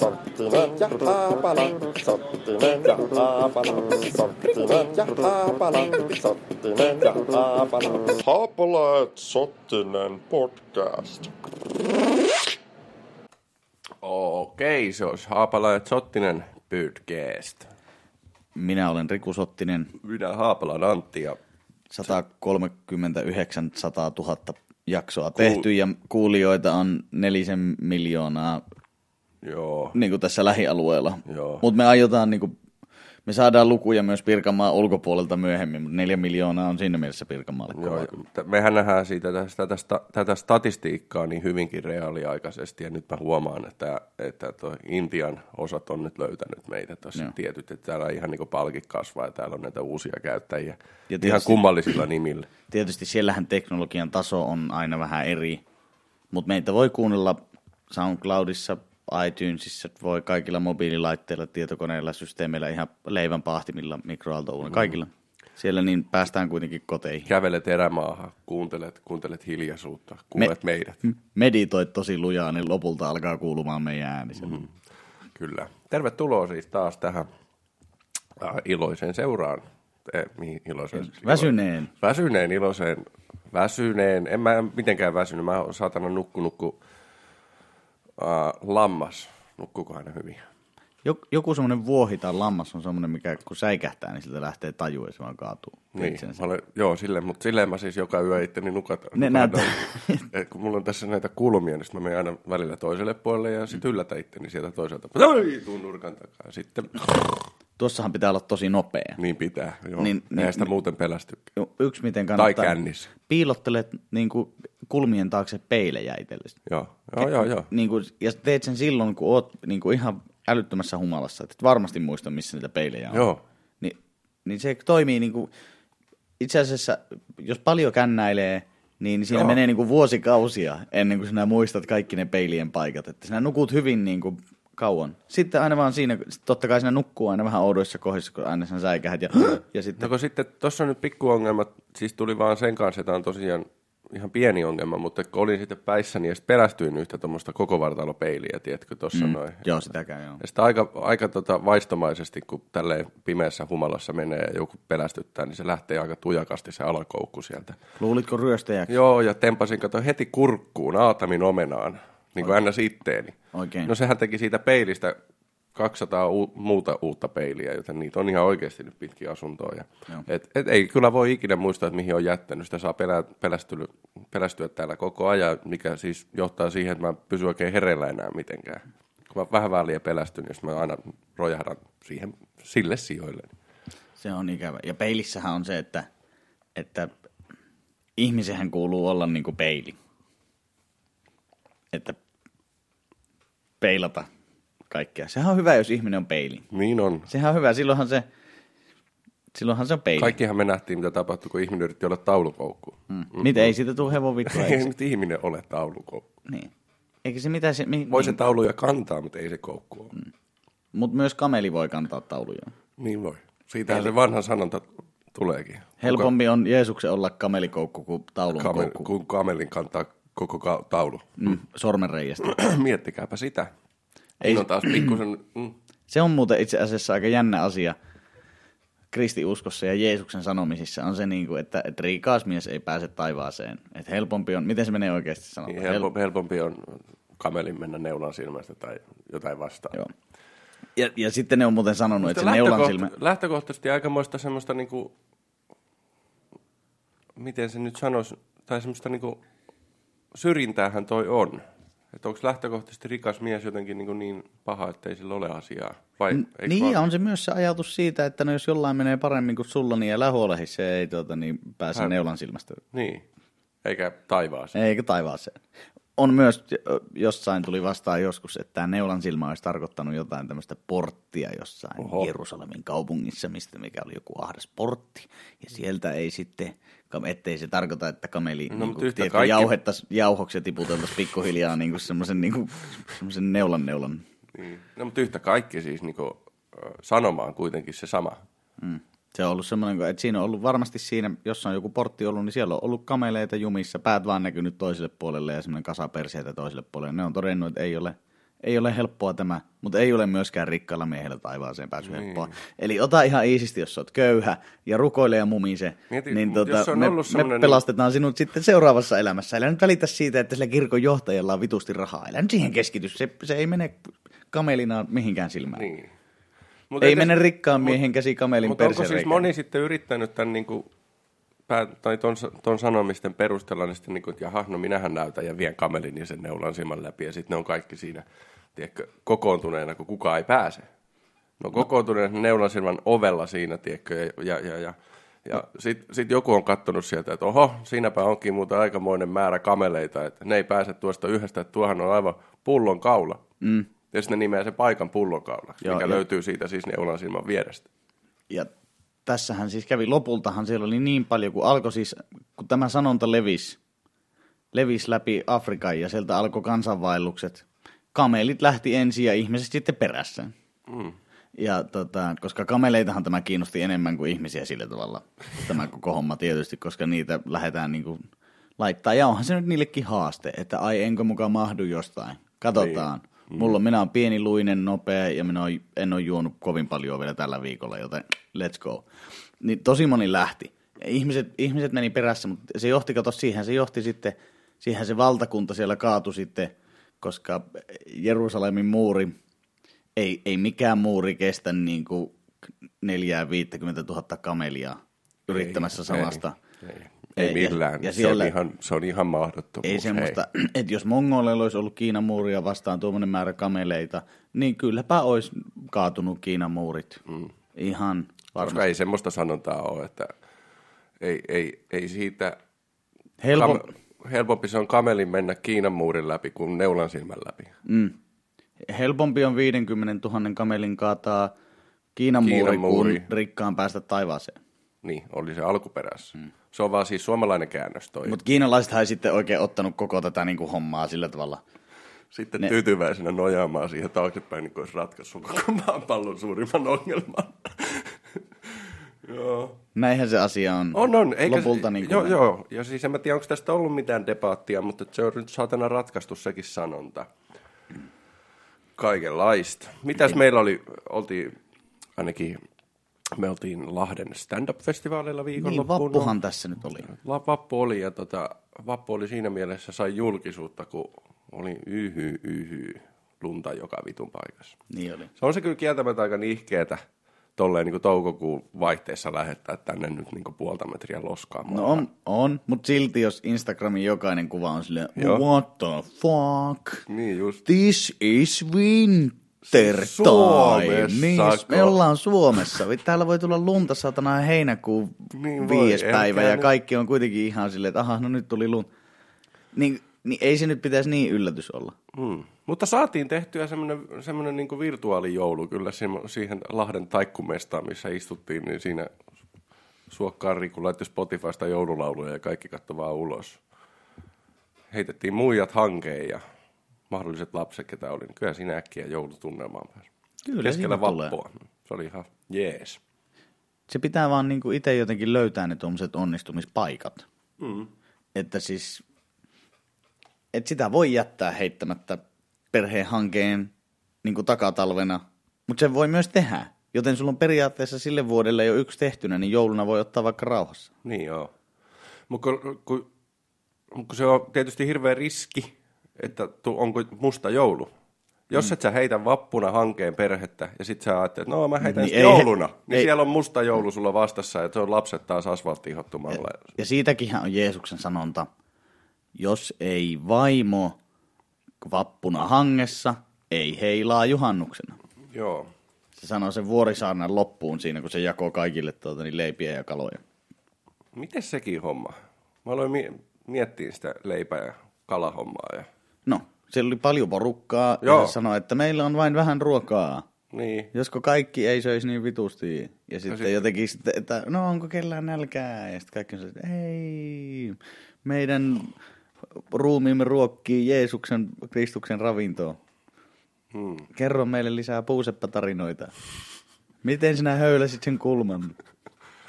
Sottinen ja Haapala, Sottinen ja Haapala, Sottinen ja Haapala, Sottinen ja Haapala. Haapala et Sottinen podcast. Okei, se olisi Haapala ja Sottinen podcast. Minä olen Riku Sottinen, Minä Haapalan Antti ja 139 100 000 jaksoa tehty ja kuulijoita on nelisen miljoonaa joo, niin kuin tässä lähialueella. Mutta me aiotaan, niin kuin, me saadaan lukuja myös Pirkanmaan ulkopuolelta myöhemmin, mutta neljä miljoonaa on siinä mielessä Pirkanmaalle. joo, mehän nähdään siitä tästä, tästä, tätä statistiikkaa niin hyvinkin reaaliaikaisesti ja nyt mä huomaan, että, että toi Intian osat on nyt löytänyt meitä tuossa Joo. tietyt, että täällä ihan niin palkit kasvaa ja täällä on näitä uusia käyttäjiä Ja ihan tietysti- kummallisilla nimillä. Tietysti siellähän teknologian taso on aina vähän eri, mutta meitä voi kuunnella SoundCloudissa, iTunesissa, voi kaikilla mobiililaitteilla, tietokoneilla, systeemeillä, ihan leivän pahtimilla, mikroaaltouunilla, kaikilla. Siellä niin päästään kuitenkin koteihin. Kävelet erämaahan, kuuntelet, kuuntelet hiljaisuutta, kuulet Me... meidät. Meditoit tosi lujaa, niin lopulta alkaa kuulumaan meidän ääni. Mm. Kyllä. Tervetuloa siis taas tähän äh, iloiseen seuraan. Eh, mihin iloiseen? Väsyneen. Väsyneen iloiseen. Väsyneen. En mä mitenkään väsynyt. Mä oon saatana nukkunut kuin äh, lammas. Nukkuuko aina hyvin? Joku, joku semmoinen vuohi tai lammas on semmoinen, mikä kun säikähtää, niin siltä lähtee taju ja se vaan kaatuu. Niin, mä olen, joo, silleen, mutta silleen mä siis joka yö itteni nukat. Ne noin. Et kun mulla on tässä näitä kulmia, niin mä menen aina välillä toiselle puolelle ja sitten yllätä itteni sieltä toiselta. Oi, tuun nurkan takaa. Sitten Tuossahan pitää olla tosi nopea. niin pitää. Joo. Niin, Niin, niin, Eihän sitä niin. muuten pelästy. Yksi miten Tai kannattaa... kännissä. Piilottelet niin kuin, kulmien taakse peilejä itsellesi. Joo, joo, joo. joo. Niin kuin, ja teet sen silloin, kun oot niin kuin ihan älyttömässä humalassa. Et et varmasti muista, missä niitä peilejä on. Joo. Niin, niin se toimii niin kuin, itse asiassa, jos paljon kännäilee, niin siinä Joo. menee niin kuin vuosikausia ennen kuin sinä muistat kaikki ne peilien paikat. Että sinä nukut hyvin niin kuin kauan. Sitten aina vaan siinä, totta kai sinä nukkuu aina vähän oudoissa kohdissa, kun aina sen säikähät ja, ja sitten No kun sitten tuossa on nyt pikkuongelma, siis tuli vaan sen kanssa, että on tosiaan ihan pieni ongelma, mutta kun olin sitten päissäni ja sitten pelästyin yhtä tuommoista koko vartalopeiliä, tiedätkö, tuossa mm. noin. Joo, sitäkään joo. Ja sitten aika, aika tota vaistomaisesti, kun tälleen pimeässä humalassa menee ja joku pelästyttää, niin se lähtee aika tujakasti se alakoukku sieltä. Luulitko ryöstäjäksi? Joo, ja tempasin kato heti kurkkuun Aatamin omenaan, niin kuin ns. itteeni. Oikein. No sehän teki siitä peilistä 200 u- muuta uutta peiliä, joten niitä on ihan oikeasti nyt pitkin asuntoja. Joo. Et, et ei kyllä voi ikinä muistaa, että mihin on jättänyt. Sitä saa pelä, pelästyä, pelästyä täällä koko ajan, mikä siis johtaa siihen, että mä en pysy oikein hereillä enää mitenkään. Kun mä vähän väliä pelästyn, sit mä aina rojahdan siihen, sille sijoille. Se on ikävä. Ja peilissähän on se, että, että ihmisenhän kuuluu olla niin kuin peili. Että peilata kaikkea. Sehän on hyvä, jos ihminen on peili. Niin on. Sehän on hyvä. Silloinhan se, silloinhan se on peili. Kaikkihan me nähtiin, mitä tapahtui, kun ihminen yritti olla taulukoukku. Mm. Mitä ei siitä tule hevon vittua. Ei nyt ihminen ole taulukoukku. Niin. Eikä se mitä se... Mi, Voi se niin, tauluja kantaa, mutta ei se koukku ole. Mutta myös kameli voi kantaa tauluja. Niin voi. Siitähän se vanha sanonta tuleekin. Helpompi on Jeesuksen olla kamelikoukku kuin taulun Kamel, koukku. kun kamelin kantaa koko ka- taulu. Mm, sormenreijästä. Miettikääpä sitä. Ei- on taas pikkusen... Mm. Se on muuten itse asiassa aika jännä asia kristiuskossa ja Jeesuksen sanomisissa on se, niin kuin, että, että riikas mies ei pääse taivaaseen. Että helpompi on, miten se menee oikeasti sanomaan? Niin helpo, helpompi on kamelin mennä neulan silmästä tai jotain vastaan. Joo. Ja, ja sitten ne on muuten sanonut, että se Mutta neulan silmä... Lähtökohtaisesti aikamoista semmoista niinku, miten se nyt sanoisi, tai semmoista niinku, syrjintäähän toi on. Että onko lähtökohtaisesti rikas mies jotenkin niin, niin paha, että ei sillä ole asiaa? Vai, Niin, vaan- on se myös se ajatus siitä, että no jos jollain menee paremmin kuin sulla, niin älä huolehi, se ei tuota, niin pääse Hän- neulan silmästä. Niin, eikä taivaaseen. Eikä taivaaseen. On myös, jossain tuli vastaan joskus, että tämä neulan silmä olisi tarkoittanut jotain tämmöistä porttia jossain Oho. Jerusalemin kaupungissa, mistä mikä oli joku ahdas portti. Ja sieltä ei sitten, ettei se tarkoita, että kameli no, niin kuin, kaikki- jauhettaisiin jauhoksi ja tiputeltaisiin pikkuhiljaa niin kuin semmoisen, niin kuin, semmoisen neulan neulan. Niin. No, mutta yhtä kaikki siis niin kuin, sanoma on kuitenkin se sama. Mm. Se on ollut semmoinen, että siinä on ollut varmasti siinä, jos on joku portti ollut, niin siellä on ollut kameleita jumissa, päät vaan näkynyt toiselle puolelle ja semmoinen kasa perseitä toiselle puolelle. Ne on todennut, että ei ole, ei ole helppoa tämä, mutta ei ole myöskään rikkaalla miehellä taivaaseen pääsy niin. helppoa. Eli ota ihan iisisti, jos oot köyhä ja rukoile ja mumise, Mieti, niin jos tota, se on me, ollut me semmoinen- pelastetaan sinut sitten seuraavassa elämässä. Älä nyt välitä siitä, että sillä kirkon johtajalla on vitusti rahaa. Älä nyt siihen keskity, se, se ei mene kamelina mihinkään silmään. Niin. Niin. Mut Ei entäs- mene rikkaan miehen käsi kamelin Mutta onko siis moni sitten yrittänyt tämän niin kuin, tai ton, ton sanomisten perusteella, niin sitten niin kuin, että jaha, no minähän näytän ja vien kamelin ja sen neulan silmän läpi ja sitten ne on kaikki siinä tiedätkö, kokoontuneena, kun kukaan ei pääse. No kokoontuneena neulan silmän ovella siinä, tiedätkö, ja, ja, ja, ja, ja sitten sit joku on kattonut sieltä, että oho, siinäpä onkin muuten aikamoinen määrä kameleita, että ne ei pääse tuosta yhdestä, että tuohan on aivan pullon kaula. Mm. Ja sitten ne nimeää sen paikan pullonkaulaksi, Joo, mikä ja- löytyy siitä siis neulan silmän vierestä. Ja tässähän siis kävi lopultahan siellä oli niin paljon, kun alkoi siis, kun tämä sanonta levisi, levisi läpi Afrikan ja sieltä alkoi kansanvaellukset. Kamelit lähti ensin ja ihmiset sitten perässä. Mm. Ja tota, koska kameleitahan tämä kiinnosti enemmän kuin ihmisiä sillä tavalla, tämä koko homma tietysti, koska niitä lähdetään niin kuin laittaa. Ja onhan se nyt niillekin haaste, että ai enkö mukaan mahdu jostain. Katsotaan. Niin. Mulla on, minä on pieni, luinen, nopea ja minä on, en ole juonut kovin paljon vielä tällä viikolla, joten let's go. Niin tosi moni lähti. Ihmiset, ihmiset meni perässä, mutta se johti, kato siihen, se johti sitten, siihen se valtakunta siellä kaatui sitten, koska Jerusalemin muuri, ei, ei mikään muuri kestä niin kuin neljää 50 000 kamelia yrittämässä samasta. Ei, ei, ei Ei, ja- millään. ja Ja, siellä- se, on ihan, se on ihan mahdottomuus. Ei semmoista, että jos mongoleilla olisi ollut Kiinan muuria vastaan tuommoinen määrä kameleita, niin kylläpä olisi kaatunut Kiinan muurit. Mm. Ihan varmasti. Koska ei semmoista sanontaa ole, että ei, ei, ei siitä... Helpo, Kam, helpompi se on kamelin mennä Kiinan muurin läpi kuin neulan silmän läpi. mm. Helpompi on 50 000 kamelin kaataa Kiinan, Kiinan muuri, muuri. kuin rikkaan päästä taivaaseen. Niin, oli se alkuperässä. Mm. Se on vaan siis suomalainen käännös toi. Mut, Mutta kiinalaisethan ei sitten oikein ottanut koko tätä niin kuin hommaa sillä tavalla. Sitten ne- tyytyväisenä nojaamaan siihen taaksepäin, niin kuin olisi ratkaissut koko maapallon suurimman ongelman. joo. Näinhän se asia on. On, on. Eikä, Lopulta niin kuin joo, joo. Ja siis en mä tiedä, onko tästä ollut mitään debaattia, mutta se on nyt saatana ratkaistu sekin sanonta. Kaikenlaista. Mitäs meillä oli, oltiin ainakin, me oltiin Lahden stand-up-festivaalilla Niin, viikonloppuun. vappuhan tässä nyt oli. La- Vappu oli, ja tota, Vappu oli siinä mielessä, sai julkisuutta, kun oli yhy, yhy, lunta joka vitun paikassa. Niin oli. Se on se kyllä kieltämättä aika nihkeetä tolleen niin kuin toukokuun vaihteessa lähettää tänne nyt niin kuin puolta metriä loskaa. No on, on mutta silti jos Instagramin jokainen kuva on silleen, Joo. what the fuck, Niin just. this is winter time. Suomessako? Niin, me ollaan Suomessa. Täällä voi tulla lunta satana heinäkuun Niin voi, viides älkää päivä ja kaikki on kuitenkin ihan silleen, että aha, no nyt tuli lunta. Niin, niin ei se nyt pitäisi niin yllätys olla. Hmm. Mutta saatiin tehtyä semmoinen, semmoinen niin virtuaalijoulu kyllä siihen Lahden taikkumestaan, missä istuttiin, niin siinä suokkaan Riku laittoi Spotifysta joululauluja ja kaikki katsoi vaan ulos. Heitettiin muijat hankeen ja mahdolliset lapset, ketä oli, niin kyllä siinä äkkiä joulutunnelmaan pääsi. Kyllä Keskellä siinä tulee. vappua. Se oli ihan jees. Se pitää vaan niinku itse jotenkin löytää ne tuommoiset onnistumispaikat. Mm. Että siis, että sitä voi jättää heittämättä perheen hankeen niinku takatalvena, mutta sen voi myös tehdä. Joten sulla on periaatteessa sille vuodelle jo yksi tehtynä, niin jouluna voi ottaa vaikka rauhassa. Niin joo. Mutta kun, kun, kun se on tietysti hirveä riski, että tu, onko musta joulu. Jos mm. et sä heitä vappuna hankeen perhettä ja sit sä ajattelet, että no mä heitän Niin ei he- jouluna, niin ei- siellä on musta joulu sulla vastassa ja se on lapset taas asfalttihottumalla. Ja siitäkinhän on Jeesuksen sanonta, jos ei vaimo vappuna hangessa, ei heilaa juhannuksena. Joo. Se sanoo sen vuorisaarnan loppuun siinä, kun se jakoo kaikille tuota, niin leipiä ja kaloja. Miten sekin homma? Mä aloin mie- miettiä sitä leipä- ja kalahommaa. Ja... No, siellä oli paljon porukkaa ja Joo. se sanoi, että meillä on vain vähän ruokaa. Niin. Josko kaikki ei söisi niin vitusti. Ja sitten sit- jotenkin, sitten, että no onko kellään nälkää? Ja sitten kaikki se, että ei, meidän ruumiimme ruokkii Jeesuksen, Kristuksen ravintoa. Hmm. Kerro meille lisää puuseppatarinoita. Miten sinä höyläsit sen kulman?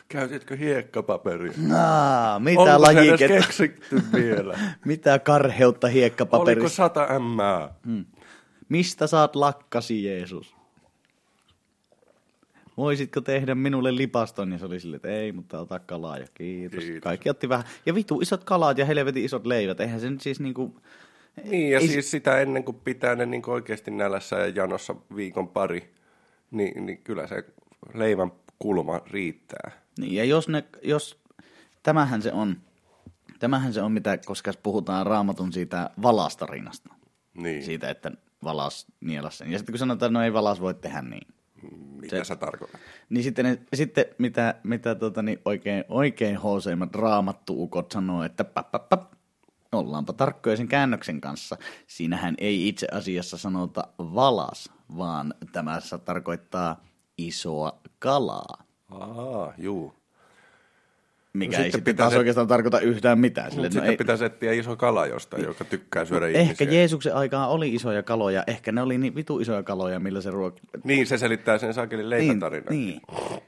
Käytitkö hiekkapaperia? Aa, mitä Onko lajiketta, keksitty vielä? mitä karheutta Oliko hiekkapaperissa? sata ämmää? Mistä saat lakkasi, Jeesus? Voisitko tehdä minulle lipaston? Ja se oli silleen, että ei, mutta ota kalaa ja kiitos. Kiitos. Kaikki otti vähän. Ja vitu, isot kalat ja helvetin isot leivät. Eihän se nyt siis niinku... Niin, ja Ei siis sitä ennen kuin pitää ne niin oikeasti nälässä ja janossa viikon pari, niin, niin kyllä se leivän kulma riittää. Niin, ja jos ne, jos, tämähän se on, tämähän se on mitä, koska puhutaan raamatun siitä valastarinasta. Niin, Siitä, että valas nielas sen. Ja sitten kun sanotaan, että no ei valas voi tehdä niin. mitä se- sä tarkoitat? Niin sitten, ne, sitten mitä, mitä tota, niin oikein, oikein hooseimmat raamattuukot sanoo, että pap, pap, pap, ollaanpa tarkkoja sen käännöksen kanssa. Siinähän ei itse asiassa sanota valas, vaan tämä tarkoittaa isoa kalaa. Aa, juu. Mikä No ei sitten sitten se- oikeastaan tarkoita yhtään mitään. Sille, Sitten no ei, pitäisi etsiä iso kala jostain, joka tykkää syödä ehkä ihmisiä. Jeesuksen aikaan oli isoja kaloja, ehkä ne oli niin vitu isoja kaloja, millä se ruok... Niin, se selittää sen sakelin Niin, leipätarinan. niin,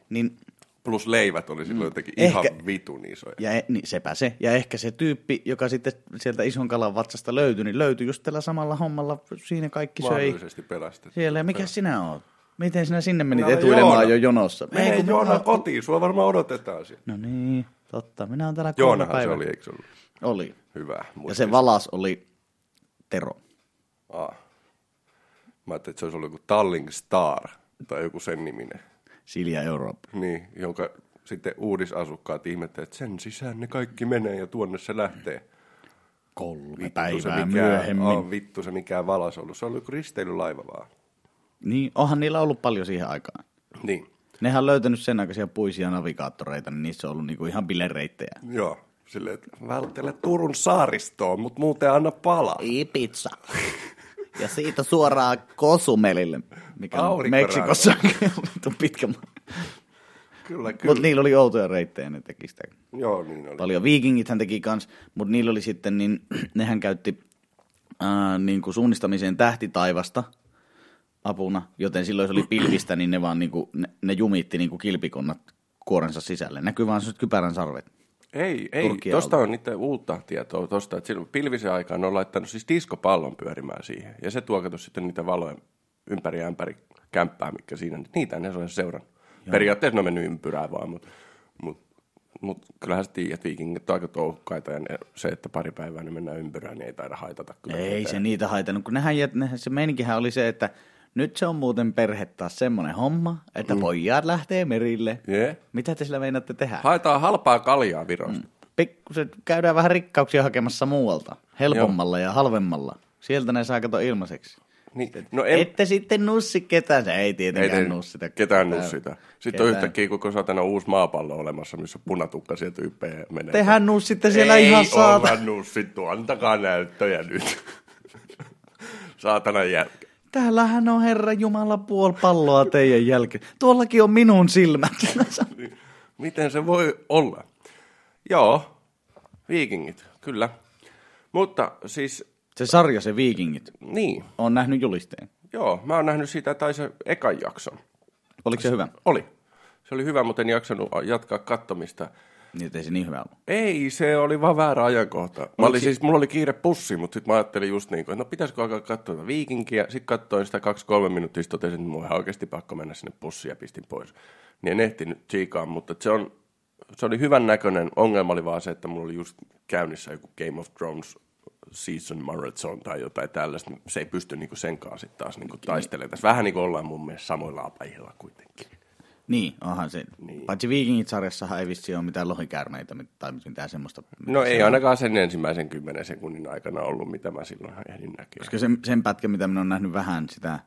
niin Plus leivät oli silloin jotenkin Ehkä- ihan vitun isoja. Ja e, niin, sepä se. Ja ehkä se tyyppi, joka sitten sieltä ison kalan vatsasta löytyi, niin löytyi just tällä samalla hommalla. Siinä kaikki söi Mahdollisesti pelastettu. siellä. Ja mikä sinä oot? Miten sinä sinne menit No, etuilemaan Joona. jo jonossa? Mene kun Joona kotiin, sua varmaan odotetaan siellä. No niin, totta. Minä olen täällä kolme Joonahan se oli, eikö se ollut? Oli. Hyvä. Ja se valas oli Tero. Aa. Mä ajattelin, että se olisi ollut joku Tallink Star tai joku sen niminen. Silja Eurooppa. Niin, jonka sitten uudisasukkaat ihmettelevät, että sen sisään ne kaikki menee ja tuonne se lähtee. Kolme se päivää mikään, myöhemmin. On vittu se mikään valas ollut. Se oli joku risteilylaiva vaan. Niin, onhan niillä ollut paljon siihen aikaan. Niin, Nehän on löytänyt sen aikaisia puisia navigaattoreita, niin niissä on ollut niinku ihan bilereittejä. joo. Silleen, että välttele Turun saaristoon, mutta muuten anna palaa. Ibiza. Ja siitä suoraan Kosumelille, mikä on. Meksikossa vittu pitkä. maa. Kyllä, kyllä. Mutta niillä oli outoja reittejä, ne teki sitä Joo, niin oli. paljon. Viikingithän teki kans, mutta niillä oli sitten, niin nehän käytti ää, niin kuin suunnistamiseen tähtitaivasta apuna, joten silloin se oli pilvistä, niin ne vaan niin kuin, ne, ne jumitti niin kuin kilpikonnat kuorensa sisälle. Näkyy vaan sellaiset kypärän sarvet. Ei, ei. Tuosta on niitä uutta tietoa tosta, että silloin pilvisen aikaan ne on laittanut siis diskopallon pyörimään siihen. Ja se tuokatus sitten niitä valoja ympäri ja ämpäri kämppää, mikä siinä, niitä ne on seurannut. Periaatteessa ne on mennyt ympyrää vaan, mutta mut, mut, kyllähän sä tiedät, että viikingit on aika touhukkaita ja ne, se, että pari päivää ne mennään ympyrään, niin ei taida haitata kyllä. Ei ketään. se niitä haitannut, kun nehän, nehän, se meininkihän oli se, että nyt se on muuten perhe taas semmoinen homma, että mm. pojat lähtee merille. Jee. Mitä te sillä meinaatte tehdä? Haetaan halpaa kaljaa Virosta. Pikkuset käydään vähän rikkauksia hakemassa muualta, helpommalla ja halvemmalla. Sieltä ne saa kato ilmaiseksi. Niin, no en, Ette sitten nussi ketään, se ei ei tietenkään te- nussita. ketään nussita. Sitten Ketään. on yhtäkkiä koko satana uusi maapallo olemassa, missä punatukkaisia tyyppejä menee. Tehän nussitte siellä Ei ihan saata. olla nussittu, antakaa näyttöjä nyt. Saatana jälkeen. Täällähän on Herra Jumala puoli palloa teidän jälkeen. Tuollakin on minun silmät. Miten se voi olla? Joo, viikingit, kyllä. Mutta siis, se sarja, se Viikingit, niin, on nähnyt julisteen. joo, mä oon nähnyt siitä tai se ekan jakson. Oliko se hyvä? Oli. Se oli hyvä, mutta en jaksanut jatkaa kattomista. Niin, ei se niin hyvä ollut. Ei, se oli vaan väärä ajankohta. Mä olin siis, mulla oli kiire pussi, mutta sitten mä ajattelin just niin kuin, että no pitäisikö alkaa katsoa viikinkiä. Sitten katsoin sitä kaksi-kolme minuuttia, sitten totesin, että mulla on oikeasti pakko mennä sinne pussiin ja pistin pois. Niin en ehtinyt tsiikaan, mutta se, on, se oli hyvän näköinen. Ongelma oli vaan se, että mulla oli just käynnissä joku Game of Thrones season marathon tai jotain tällaista. Se ei pysty niinku sen kanssa sitten taas niinku taistelemaan. Tässä vähän niin kuin ollaan mun mielestä samoilla apajilla kuitenkin. Niin, onhan se. Niin. Paitsi Viikingit-sarjassahan ei vissi ole mitään lohikäärmeitä tai mitään semmoista. No ei ainakaan sen ensimmäisen kymmenen sekunnin aikana ollut, mitä mä silloin ehdin näkemään. Koska sen, sen pätkän, mitä minä olen nähnyt vähän sitä,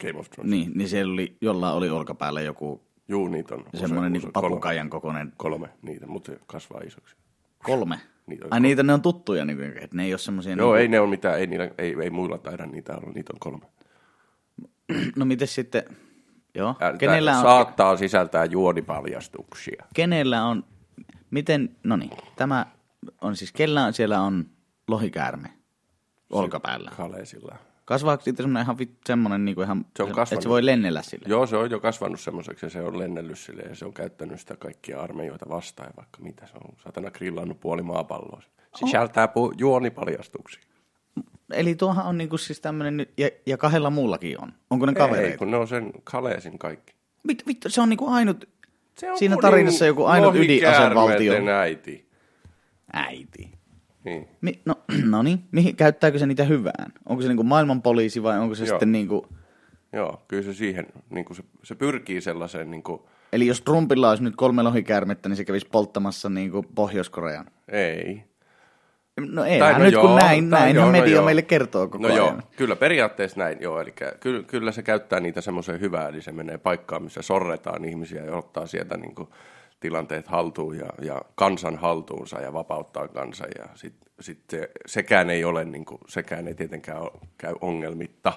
Game of Thrones. niin, niin siellä oli, jolla oli olkapäällä joku Juu, niitä on semmoinen niin kolme, papukaijan kokoinen kolme niitä, mutta se kasvaa isoksi. kolme. Niitä Ai niitä ne on tuttuja, niin että ne ei ole semmoisia. Joo, niin ei ne ole mitään, ei, niillä, ei, ei muilla taida niitä olla, niitä on kolme. No miten sitten, joo, Ää, kenellä on, Saattaa sisältää juonipaljastuksia. kenellä on, miten, no niin, tämä on siis, kellä on, siellä on lohikäärme olkapäällä. Kaleesilla. Kasvaako siitä semmoinen ihan semmoinen, niin kuin ihan, Se on että se kasvanut. voi lennellä sille? Joo, se on jo kasvanut semmoiseksi ja se on lennellyt sille ja se on käyttänyt sitä kaikkia armeijoita vastaan ja vaikka mitä. Se on satana grillannut puoli maapalloa. Sisältää pu- juonipaljastuksia. Eli tuohan on niinku siis tämmöinen, ja, ja kahdella muullakin on. Onko ne kavereita? Ei, kun ne on sen Kaleesin kaikki. Mit, vittu, se on niinku ainut, Se on siinä tarinassa joku ainut ydinasevaltio. äiti. Äiti. Niin. Mi, no, no niin, mihin, käyttääkö se niitä hyvään? Onko se niinku maailman poliisi vai onko se Joo. sitten niinku... Joo, kyllä se siihen, niin kuin se, se pyrkii sellaiseen, niin kuin, Eli jos Trumpilla olisi nyt kolme lohikäärmettä, niin se kävisi polttamassa niinku Pohjois-Korean. ei. No ei, no no nyt joo, kun näin, näinhän joo, no media joo. meille kertoo koko No ajan. joo, kyllä periaatteessa näin, joo. Eli kyllä, kyllä se käyttää niitä semmoiseen hyvään, eli se menee paikkaan, missä sorretaan ihmisiä ja ottaa sieltä niin kuin, tilanteet haltuun ja, ja kansan haltuunsa ja vapauttaa kansan. Ja sit, sit se, sekään ei ole, niin kuin, sekään ei tietenkään ole, käy ongelmitta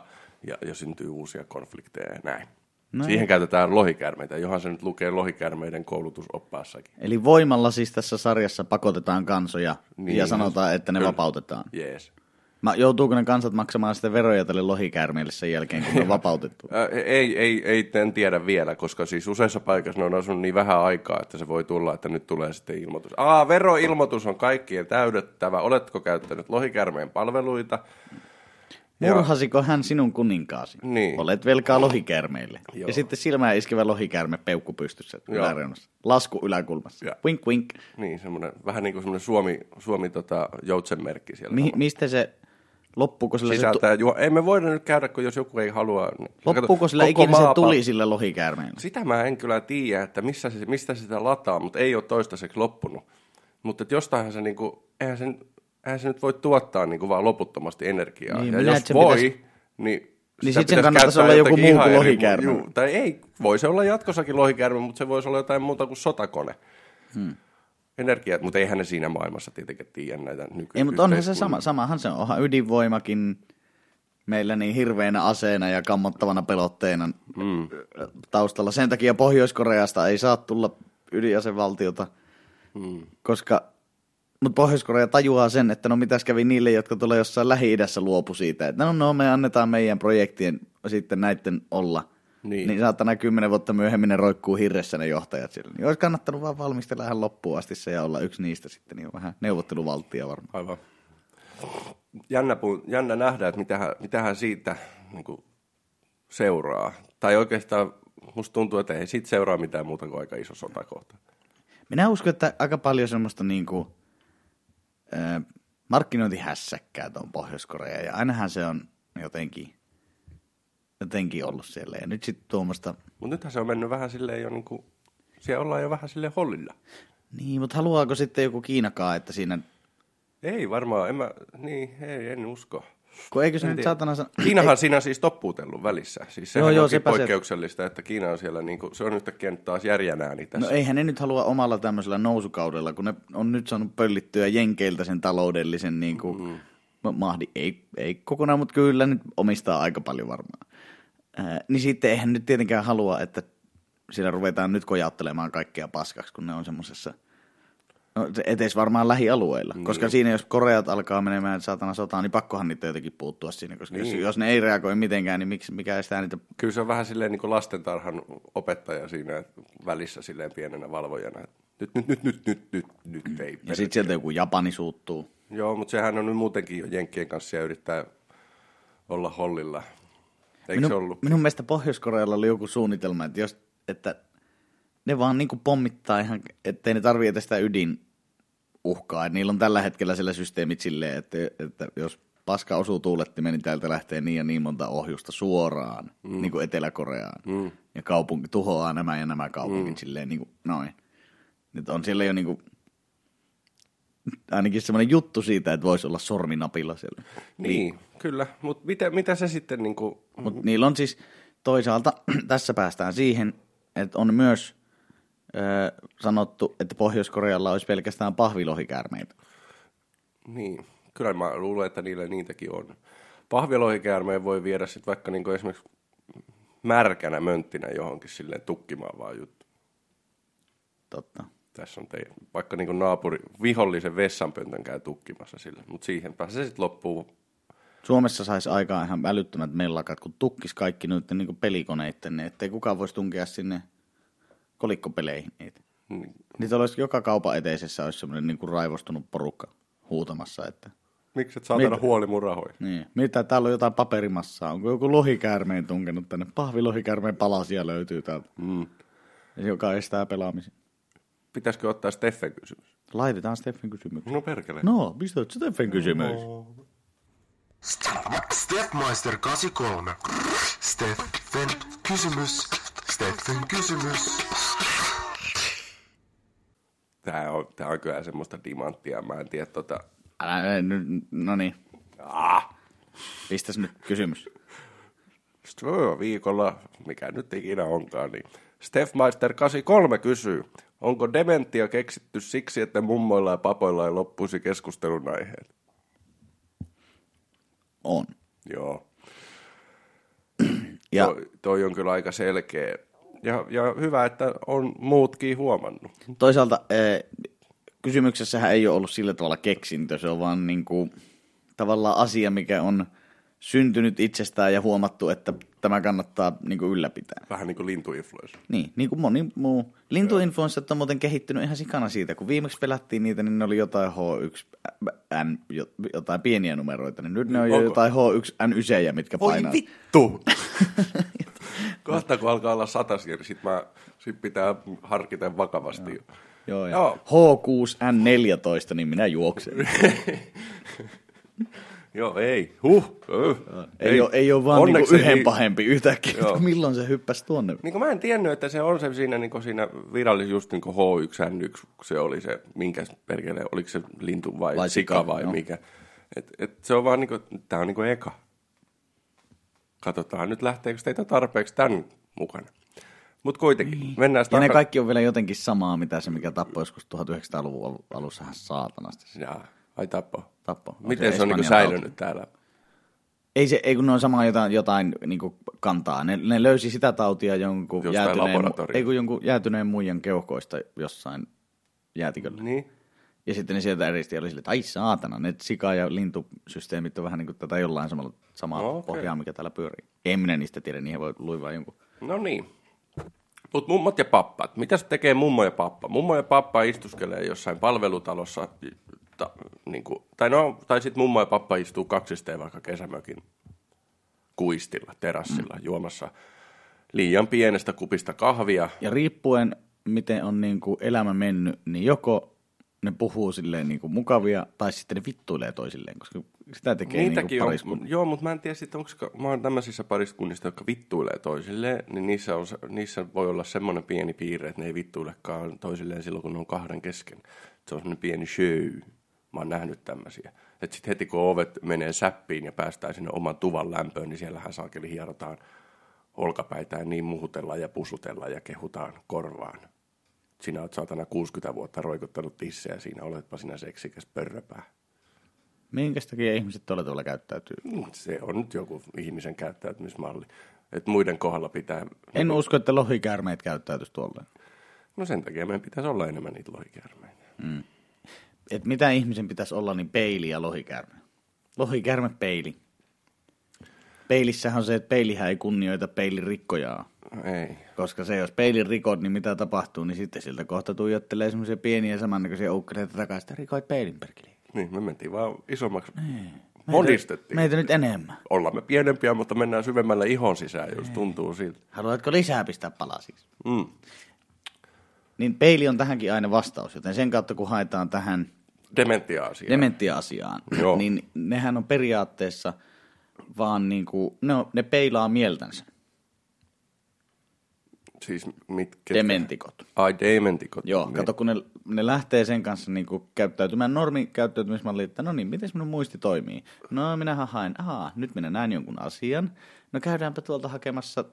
ja, ja syntyy uusia konflikteja ja näin. No Siihen käytetään lohikäärmeitä, johan se nyt lukee lohikäärmeiden koulutusoppaassakin. Eli voimalla siis tässä sarjassa pakotetaan kansoja Niin. ja sanotaan, että ne Kyllä. vapautetaan. Jees. Mä, joutuuko ne kansat maksamaan sitten veroja tälle lohikäärmeelle sen jälkeen, kun ne on vapautettu? Ei, ei, ei, en tiedä vielä, koska siis useissa paikoissa ne on asunut niin vähän aikaa, että se voi tulla, että nyt tulee sitten ilmoitus. Aa, veroilmoitus on kaikkien täydettävä. Oletko käyttänyt lohikärmeen palveluita? Murhasiko hän sinun kuninkaasi? Niin. Olet velkaa lohikäärmeille. Joo. Ja sitten silmään iskevä lohikäärme peukku pystyssä Joo. yläreunassa. Lasku yläkulmassa. Ja. Wink wink. Niin, semmoinen, vähän niin kuin semmoinen Suomi, Suomi tota, joutsenmerkki siellä. Mi- mistä se, loppuuko sillä, se, tu- Sisältää, juo, ei me voida nyt käydä, kun jos joku ei halua. niin- loppuuko sillä ikinä se maapallo- tuli sille lohikäärmeelle? Sitä mä en kyllä tiedä, että missä se, mistä se sitä lataa, mutta ei ole toistaiseksi loppunut. Mutta että jostainhan se, niinku, eihän, se, eihän se nyt voi tuottaa niinku vaan loputtomasti energiaa. Niin, ja jos voi, pitäisi- niin... Niin sitä sit sen kannattaisi olla joku muu kuin lohikäärme. juu, tai ei, voi se olla jatkossakin lohikäärme, mutta se voisi olla jotain muuta kuin sotakone. Hmm. Energiat, mutta eihän ne siinä maailmassa tietenkään tiedä näitä nyky- Ei, mutta onhan se sama. Samahan se on. Onhan ydinvoimakin meillä niin hirveänä aseena ja kammottavana pelotteena mm. taustalla. Sen takia Pohjois-Koreasta ei saa tulla ydinasevaltiota, mm. koska mutta Pohjois-Korea tajuaa sen, että no mitäs kävi niille, jotka tulee jossain Lähi-idässä luopu siitä, että no, no me annetaan meidän projektien sitten näiden olla. Niin. Niin, niin saattaa kymmenen vuotta myöhemmin ne roikkuu hirressä ne johtajat siellä. Niin olisi kannattanut vaan valmistella ihan loppuun asti se ja olla yksi niistä sitten, niin vähän neuvotteluvalttia varmaan. Aivan. Jännä, jännä nähdä, että mitähän, mitähän siitä niin kuin, seuraa. Tai oikeastaan musta tuntuu, että ei siitä seuraa mitään muuta kuin aika iso sotakohta. Minä uskon, että aika paljon semmoista niinku, ö, markkinointihässäkkää tuon Pohjois-Korea, ja ainahan se on jotenkin, jotenkin ollut siellä. Ja nyt sitten tuommoista, Mutta nythän se on mennyt vähän silleen jo niin kuin, siellä ollaan jo vähän silleen hollilla. niin, mutta haluaako sitten joku Kiinakaan, että siinä, Ei varmaan, en mä, niin, ei, en usko. Kun eikö se nyt saatana sa- Kiinahan siinä on siis toppuutellut välissä. Siis sehän Joo, joo, onkin se. poikkeuksellista, että Kiina on siellä, niin kuin, se on yhtäkkiä nyt taas järjän ääni tässä. No eihän ne nyt halua omalla tämmöisellä nousukaudella, kun ne on nyt saanut pöllittyä Jenkeiltä sen taloudellisen niin kuin, mm. mahdi. Ei, ei kokonaan, mutta kyllä nyt omistaa aika paljon varmaan. Ää, niin sitten eihän nyt tietenkään halua, että siellä ruvetaan nyt kojauttelemaan kaikkea paskaksi, kun ne on semmoisessa, no etes varmaan lähialueilla. Niin. Koska siinä jos Koreat alkaa menemään saatana sotaan, niin pakkohan niitä jotenkin puuttua siinä. Koska niin. jos, jos ne ei reagoi mitenkään, niin miksi, mikä estää niitä Kyllä se on vähän silleen niin kuin lastentarhan opettaja siinä välissä silleen pienenä valvojana. Nyt, nyt, nyt, nyt, nyt, nyt, nyt ei. Ja sitten sieltä joku Japani suuttuu. Joo, mutta sehän on nyt muutenkin jo Jenkkien kanssa ja yrittää olla hollilla. Eikö minun, se ollut? minun mielestä Pohjois-Korealla oli joku suunnitelma, että, jos, että ne vaan niin pommittaa ihan, ettei ne tarvitse sitä ydin uhkaa. Et niillä on tällä hetkellä siellä systeemit silleen, että, että jos paska osuu tuulettimeen, niin täältä lähtee niin ja niin monta ohjusta suoraan, mm. niin kuin Etelä-Koreaan. Mm. Ja kaupunki tuhoaa nämä ja nämä kaupungit mm. silleen niin kuin noin. Nyt on siellä jo niin kuin, ainakin semmoinen juttu siitä, että voisi olla sorminapilla siellä. Niin, kyllä. Mutta mitä, mitä se sitten niin kuin... Mutta niillä on siis toisaalta, tässä päästään siihen, että on myös ö, sanottu, että Pohjois-Korealla olisi pelkästään pahvilohikäärmeitä. Niin, kyllä mä luulen, että niillä niitäkin on. Pahvilohikäärmeen voi viedä sitten vaikka niin kuin esimerkiksi märkänä mönttinä johonkin silleen tukkimaan vaan juttu. Totta. Tässä on teidän, vaikka niin kuin naapuri, vihollisen vessanpöntön käy tukkimassa sillä, mutta siihen se sitten loppuu. Suomessa saisi aikaan ihan älyttömät mellakat, kun tukkis kaikki noiden niin pelikoneiden, niin ettei kukaan voisi tunkea sinne kolikkopeleihin niitä. Niin. Niitä olisi joka kaupan eteisessä olisi semmoinen niin kuin raivostunut porukka huutamassa, että Miksi et saatana Mitä? huoli mun rahoja? niin. Mitä täällä on jotain paperimassaa? Onko joku lohikäärmeen tunkenut tänne? Pahvilohikäärmeen palasia löytyy täältä, Mm. joka estää pelaamisen. Pitäisikö ottaa Steffen kysymys? Laitetaan Steffen kysymyksiä. No perkele. No, mistä oot Steffen kysymys? Stepmeister 83. Steffen kysymys. Steffen kysymys. Tää on, tää on kyllä semmoista dimanttia. Mä en tiedä tota... Älä, nyt, no niin. Ah! Pistäs nyt kysymys. Sitten viikolla, mikä nyt ikinä onkaan, niin Stefmeister 83 kysyy, onko dementia keksitty siksi, että mummoilla ja papoilla ei loppuisi keskustelun aiheet? On. Joo. Ja Toi, toi on kyllä aika selkeä. Ja, ja hyvä, että on muutkin huomannut. toisaalta eh, kysymyksessähän ei ole ollut sillä tavalla keksintö, se on vaan niin kuin, tavallaan asia, mikä on syntynyt itsestään ja huomattu, että tämä kannattaa niin kuin ylläpitää. Vähän niin kuin lintuinfluenssa. Niin, niin kuin moni muu. Lintuinfluenssat on muuten kehittynyt ihan sikana siitä. Kun viimeksi pelättiin niitä, niin ne oli jotain H1N, jo- jotain pieniä numeroita. Niin nyt ne on jo jotain H1N9, mitkä Voi painaa. vittu! Kohta kun alkaa olla satasia, niin sit, mä, sit pitää harkita vakavasti. Joo. Joo, ja Joo. H6N14, niin minä juoksen. Joo, ei. Huh. Öh. Ei, ole, ei ole vaan Onneksi niinku yhden ei- pahempi yhtäkkiä, Joo. milloin se hyppäsi tuonne. Niin kuin mä en tiennyt, että se on se siinä, niin siinä virallisessa just niin kuin H1N1, kun se oli se, minkä perkele, oliko se lintu vai, Vai vai sika, sika vai joo. mikä. Et, et se on vaan niin kuin, tää on niin kuin eka. Katsotaan nyt lähteekö teitä tarpeeksi tämän mukana. Mutta kuitenkin, niin. mennään Ja ne kaikki on vielä jotenkin samaa, mitä se, mikä tappoi joskus 1900-luvun al- alussahan saatanasti. Jaa, ai tappo. Tappo. Miten se on niin säilynyt täällä? Ei, se, ei kun ne on samaa jotain, jotain niin kantaa. Ne, ne löysi sitä tautia jonkun Jostain jäätyneen, ei kun jonkun jäätyneen muijan keuhkoista jossain jäätiköllä. Niin. Ja sitten ne sieltä eristi oli sille, että ai saatana, ne sika- ja lintusysteemit on vähän niin kuin tätä jollain samalla, samaa No, okay. pohjaa, mikä täällä pyörii. En minä niistä tiedä, niihin voi luivaa jonkun. No niin. Mutta mummot ja pappat. Mitä se tekee mummo ja pappa? Mummo ja pappa istuskelee jossain palvelutalossa, ta, niin kuin, tai, no, tai sitten mummo ja pappa istuu kaksisteen vaikka kesämökin kuistilla, terassilla, mm. juomassa liian pienestä kupista kahvia. Ja riippuen, miten on niin kuin elämä mennyt, niin joko ne puhuu silleen niin kuin mukavia, tai sitten ne vittuilee toisilleen, koska sitä tekee niin Niitäkin kuin on, pariskunta. joo, mutta mä en tiedä sitten, onko mä oon tämmöisissä pariskunnissa, jotka vittuilee toisilleen, niin niissä, on, niissä voi olla semmoinen pieni piirre, että ne ei vittuilekaan toisilleen silloin, kun ne on kahden kesken. Se on semmoinen pieni show. Mä oon nähnyt tämmöisiä. Että sitten heti kun ovet menee säppiin ja päästään sinne oman tuvan lämpöön, niin siellähän saakeli hierotaan olkapäitään niin muhutella ja pusutella ja kehutaan korvaan. Sinä oot saatana 60 vuotta roikottanut tissejä siinä, oletpa sinä seksikäs pörröpää. Minkä takia ihmiset tuolla tavalla käyttäytyy? Mm, Se on nyt joku ihmisen käyttäytymismalli. Että muiden kohdalla pitää... En usko, että lohikäärmeet käyttäytyisi tuolla. No sen takia meidän pitäisi olla enemmän niitä lohikäärmeitä. Et mitä ihmisen pitäisi olla, niin peili ja lohikäärme. Lohikäärme peili. Peilissähän on se, että peilihän ei kunnioita peilin rikkojaa. Ei. Koska se, jos peilin rikot, niin mitä tapahtuu, niin sitten siltä kohta tuijottelee semmoisia pieniä samannäköisiä uukkareita takaisin, että rikoit peilin perkele. Niin, me mentiin vaan isommaksi. Monistettiin. Meitä nyt enemmän. Ollaan me pienempiä, mutta mennään syvemmälle ihon sisään, jos tuntuu siltä. Haluatko lisää pistää palasiksi? Mm. Niin peili on tähänkin aina vastaus, joten sen kautta kun haetaan tähän Dementia-asia. dementia-asiaan, Joo. niin nehän on periaatteessa vaan niin kuin, ne, on, ne peilaa mieltänsä, siis mitkä? dementikot. Ai, dementikot. Joo, Ne- kato kun ne, ne lähtee sen kanssa niin kuin käyttäytymään normikäyttäytymismalli, että no niin, miten minun muisti toimii? No minähän haen, ahaa, nyt minä näen jonkun asian. No käydäänpä tuolta hakemassa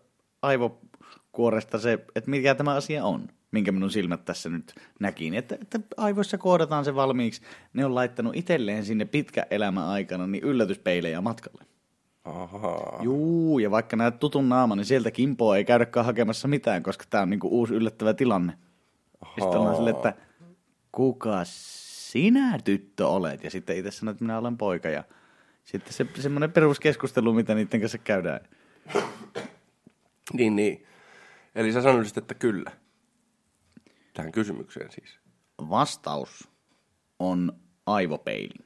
aivokuoresta se, että mikä tämä asia on, minkä minun silmät tässä nyt näki. Niin Että, että aivoissa koodataan se valmiiksi. Ne on laittanut itselleen sinne pitkä elämä aikana niin yllätyspeilejä matkalle. Ahaa. Juu, ja vaikka näet tutun naaman, niin sieltä kimpoa ei käydäkään hakemassa mitään, koska tämä on niinku uusi yllättävä tilanne. Ja sitten ollaan silleen, että kuka sinä tyttö olet? Ja sitten itse sanoit, että minä olen poika. Ja Sitten se semmoinen peruskeskustelu, mitä niiden kanssa käydään. Niin, niin. Eli sä sanoisit, että kyllä. Tähän kysymykseen siis. Vastaus on aivopeili.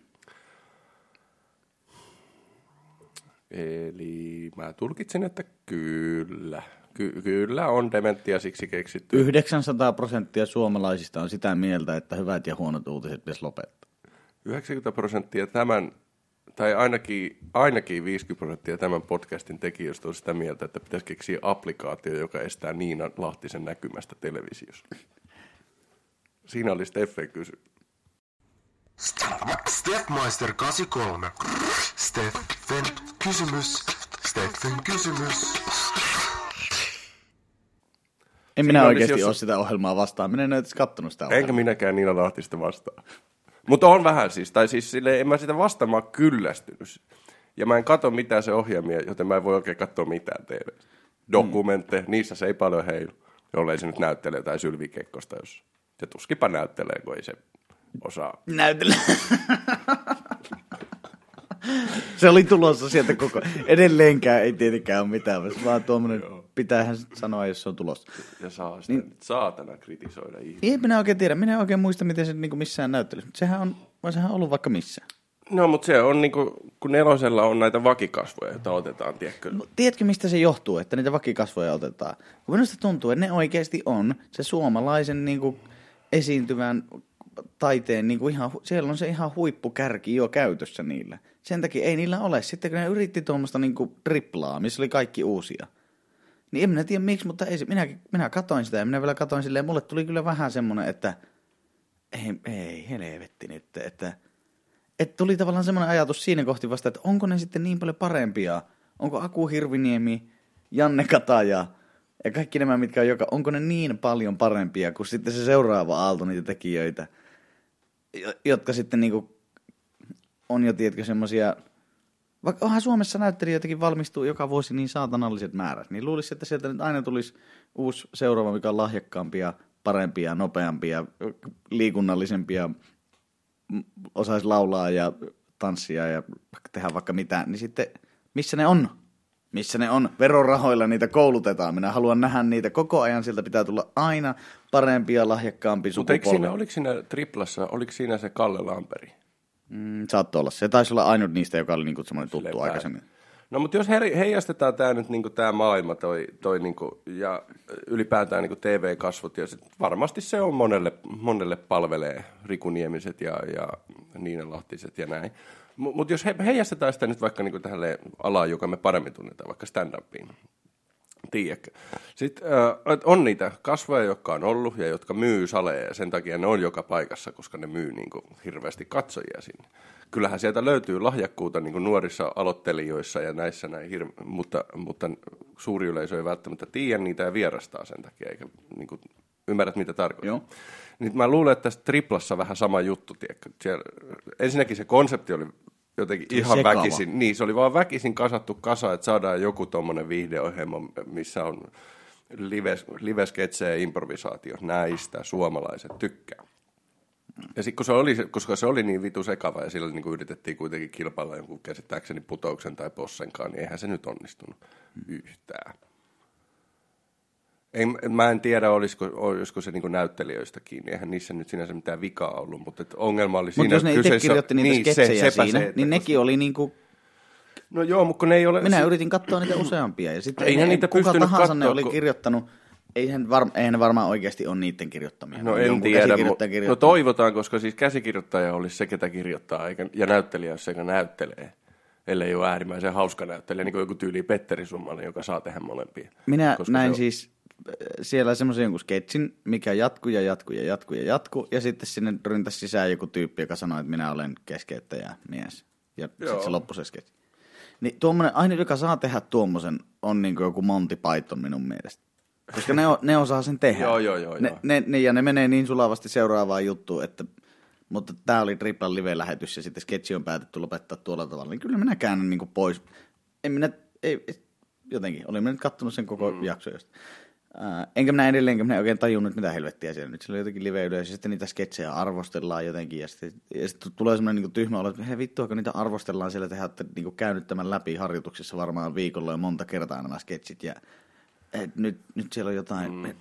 Eli mä tulkitsen, että kyllä. Ky- kyllä on dementia siksi keksitty. 900 prosenttia suomalaisista on sitä mieltä, että hyvät ja huonot uutiset pitäisi lopettaa. 90 prosenttia tämän, tai ainakin, ainakin 50 prosenttia tämän podcastin tekijöistä on sitä mieltä, että pitäisi keksiä applikaatio, joka estää Niina Lahtisen näkymästä televisiossa. Siinä oli Steffen kysy. Stepmeister 83. Steffen kysymys. Steffen kysymys. En Siinä minä olisi oikeasti jos- ole sitä ohjelmaa vastaan. Minä en ole edes kattonut sitä Enkä ohjelmaa. minäkään Niina Lahtista vastaan. Mutta on vähän siis, tai siis sille, en mä sitä oon kyllästynyt. Ja mä en katso mitään se ohjelmia, joten mä en voi oikein katsoa mitään TV. Dokumentteja, mm. niissä se ei paljon heilu, jollei se nyt näyttelee tai Sylvi Kekkosta, jos se tuskipa näyttelee, kun ei se osaa. Näytellä. se oli tulossa sieltä koko... Edelleenkään ei tietenkään ole mitään, vaan tuommoinen pitäähän sanoa, jos se on tulossa. Ja saa sitä niin. saatana kritisoida ihmisiä. Ei minä oikein tiedä. Minä en oikein muista, miten se niin missään näytteli. Mutta sehän on, vai sehän on ollut vaikka missään. No, mutta se on niinku, kun nelosella on näitä vakikasvoja, joita otetaan, tiedätkö? No, tiedätkö, mistä se johtuu, että niitä vakikasvoja otetaan? Kun minusta tuntuu, että ne oikeasti on se suomalaisen niin kuin, esiintyvän taiteen, niin kuin ihan, siellä on se ihan huippukärki jo käytössä niillä. Sen takia ei niillä ole. Sitten kun ne yritti tuommoista niin kuin, triplaa, missä oli kaikki uusia, niin en minä tiedä miksi, mutta ei minä, minä katoin sitä ja minä vielä katoin silleen, mulle tuli kyllä vähän semmoinen, että ei, ei helvetti nyt, että, että tuli tavallaan semmoinen ajatus siinä kohti vasta, että onko ne sitten niin paljon parempia, onko Aku Hirviniemi, Janne Kataja ja kaikki nämä, mitkä on joka, onko ne niin paljon parempia kuin sitten se seuraava aalto niitä tekijöitä, jotka sitten niinku on jo, tiedätkö, semmoisia, vaikka onhan Suomessa näyttelijöitäkin valmistuu joka vuosi niin saatanalliset määrät, niin luulisi, että sieltä nyt aina tulisi uusi seuraava, mikä on lahjakkaampia, parempia, nopeampia, liikunnallisempia, m- osaisi laulaa ja tanssia ja tehdä vaikka mitä, niin sitten missä ne on? Missä ne on? Verorahoilla niitä koulutetaan. Minä haluan nähdä niitä koko ajan. Sieltä pitää tulla aina parempia, lahjakkaampi Mutta eikö siinä, sukupolvi. oliko siinä triplassa, oliko siinä se Kalle Lamperi? Mm, saattoi olla. Se taisi olla ainut niistä, joka oli niinku semmoinen tuttu Silleen aikaisemmin. No mutta jos he, heijastetaan tämä nyt niinku tämä maailma toi, toi niinku, ja ylipäätään niinku TV-kasvot, ja sit varmasti se on monelle, monelle palvelee Rikuniemiset ja, ja Niina Lahtiset ja näin. Mutta jos he, heijastetaan sitä nyt vaikka niinku tähän alaan, joka me paremmin tunnetaan, vaikka stand-upiin, Tiedätkö? Sitten äh, on niitä kasvoja, jotka on ollut ja jotka myy saleja ja sen takia ne on joka paikassa, koska ne myy niin kuin, hirveästi katsojia sinne. Kyllähän sieltä löytyy lahjakkuutta niin kuin nuorissa aloittelijoissa ja näissä näin, hir- mutta, mutta suuri yleisö ei välttämättä tiedä niitä ja vierastaa sen takia, eikä niin kuin, ymmärrät mitä tarkoitan. Joo. Niin mä luulen, että tässä triplassa vähän sama juttu, tiedätkö? Siellä, ensinnäkin se konsepti oli jotenkin ihan sekava. väkisin, niin se oli vaan väkisin kasattu kasa, että saadaan joku tommonen viihdeohjelma, missä on live, livesketsejä ja improvisaatio. Näistä suomalaiset tykkää. Ja sitten kun se oli, koska se oli niin vitu sekava ja sillä niin yritettiin kuitenkin kilpailla jonkun käsittääkseni putouksen tai possenkaan, niin eihän se nyt onnistunut yhtään. Ei, mä en tiedä, olisiko, olisiko se niin näyttelijöistä kiinni. Eihän niissä nyt sinänsä mitään vikaa ollut, mutta et ongelma oli siinä Mutta jos ne itse kirjoitti niitä niin, se- sketsejä sepä siinä, se, niin nekin oli niinku... No joo, mutta kun ne ei ole... Minä yritin katsoa niitä useampia ja sitten Eihän ne, niitä kuka tahansa ne kattoo, oli kun- kirjoittanut. Eihän, var, eihän ne varmaan oikeasti ole niiden kirjoittamia. No Ne en jonkun tiedä, mutta no toivotaan, koska siis käsikirjoittaja olisi se, ketä kirjoittaa, eikä, ja näyttelijä olisi se, joka näyttelee. Ellei ole äärimmäisen hauska näyttelijä, niin kuin joku tyyli Petteri Summanen, joka saa tehdä molempia. Minä Koska näin se on- siis siellä semmoisen jonkun sketsin, mikä jatkuu ja jatkuu ja jatkuu ja jatkuu. Ja sitten sinne ryntäsi sisään joku tyyppi, joka sanoi, että minä olen keskeyttäjä mies. Ja sitten se loppui se sketsi. Niin tuommoinen, aina joka saa tehdä tuommoisen, on niin kuin joku Monty Python minun mielestä. Koska ne, o- ne osaa sen tehdä. Joo, joo, joo, ne, joo. Ne, ne, ja ne menee niin sulavasti seuraavaan juttuun, että mutta tämä oli Triplan live-lähetys ja sitten sketsi on päätetty lopettaa tuolla tavalla, niin kyllä minä käännän niin pois. En minä, ei, ei- jotenkin, olin minä nyt kattonut sen koko mm. jakson josta. Enkä minä edelleenkään minä oikein tajunnut, mitä helvettiä siellä nyt. Siellä on jotenkin live ja sitten niitä sketsejä arvostellaan jotenkin. Ja sitten, ja sitten tulee semmoinen niin tyhmä olo, että hei vittu, kun niitä arvostellaan siellä, tehdään niin käynyt tämän läpi harjoituksissa varmaan viikolla jo monta kertaa nämä sketsit. Ja et nyt, nyt siellä on jotain... Mm.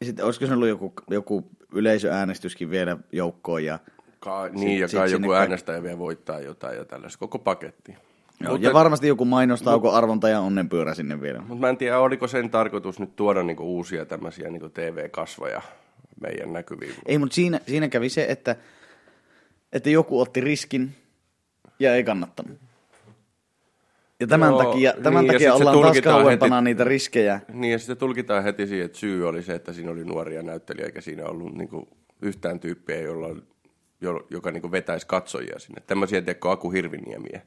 Ja sitten olisiko se ollut joku, joku yleisöäänestyskin vielä joukkoon ja... Ka- niin, ja sit kai sinne joku äänestäjä vielä voittaa jotain ja tällaista. Koko paketti. Joo, Mutta- ja varmasti joku mainostauko arvonta ja onnenpyörä sinne vielä. Mutta mä en tiedä, oliko sen tarkoitus nyt tuoda niinku uusia tämmöisiä niinku TV-kasvoja meidän näkyviin. Ei, mutta siinä, siinä kävi se, että, että joku otti riskin ja ei kannattanut. Ja tämän Joo, takia, tämän niin, takia ollaan taas kauempana heti- niitä riskejä. Niin, ja sitten tulkitaan heti siihen, että syy oli se, että siinä oli nuoria näyttelijöitä, eikä siinä ollut niinku yhtään tyyppiä, jolla, jo, joka niinku vetäisi katsojia sinne. Tämmöisiä, tiedätkö, Aku Hirviniemiä,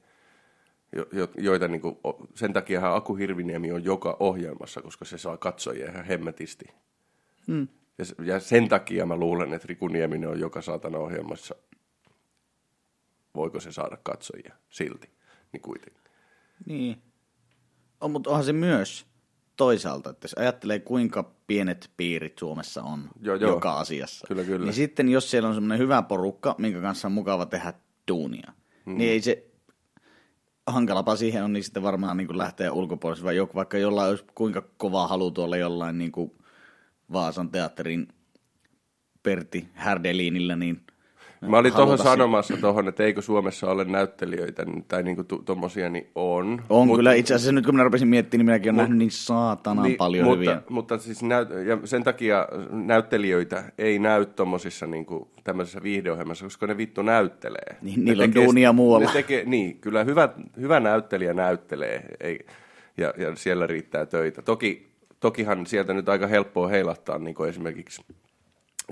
jo, jo, joita niinku, o- sen takia Aku Hirviniemi on joka ohjelmassa, koska se saa katsojia ihan hemmetisti. Hmm. Ja, ja sen takia mä luulen, että Riku Nieminen on joka saatana ohjelmassa. Voiko se saada katsojia silti? Niin kuitenkin. Niin. On, mutta onhan se myös toisaalta, että jos ajattelee kuinka pienet piirit Suomessa on Joo, joo. joka asiassa. Kyllä, kyllä. Niin sitten jos siellä on semmoinen hyvä porukka, minkä kanssa on mukava tehdä duunia, mm. niin ei se hankalapa siihen on, niin sitten varmaan niin kuin lähteä ulkopuolelle, vai joku, vaikka jollain olisi kuinka kova halu tuolla jollain niin Vaasan teatterin Pertti Härdelinillä, niin Mä olin tuohon sanomassa tuohon, että eikö Suomessa ole näyttelijöitä tai niinku tu- tommosia, niin on. On Mut- kyllä, itse asiassa nyt kun minä rupesin miettimään, niin minäkin olen nähnyt niin saatanan niin, paljon mutta, hyviä. Mutta siis näyt, ja sen takia näyttelijöitä ei näy tommosissa niinku tämmöisessä viihdeohjelmassa, koska ne vittu näyttelee. Niin, niillä on tekee- duunia muualla. Ne tekee, niin, kyllä hyvä, hyvä näyttelijä näyttelee ei, ja, ja siellä riittää töitä. Toki, tokihan sieltä nyt aika helppoa heilahtaa niin esimerkiksi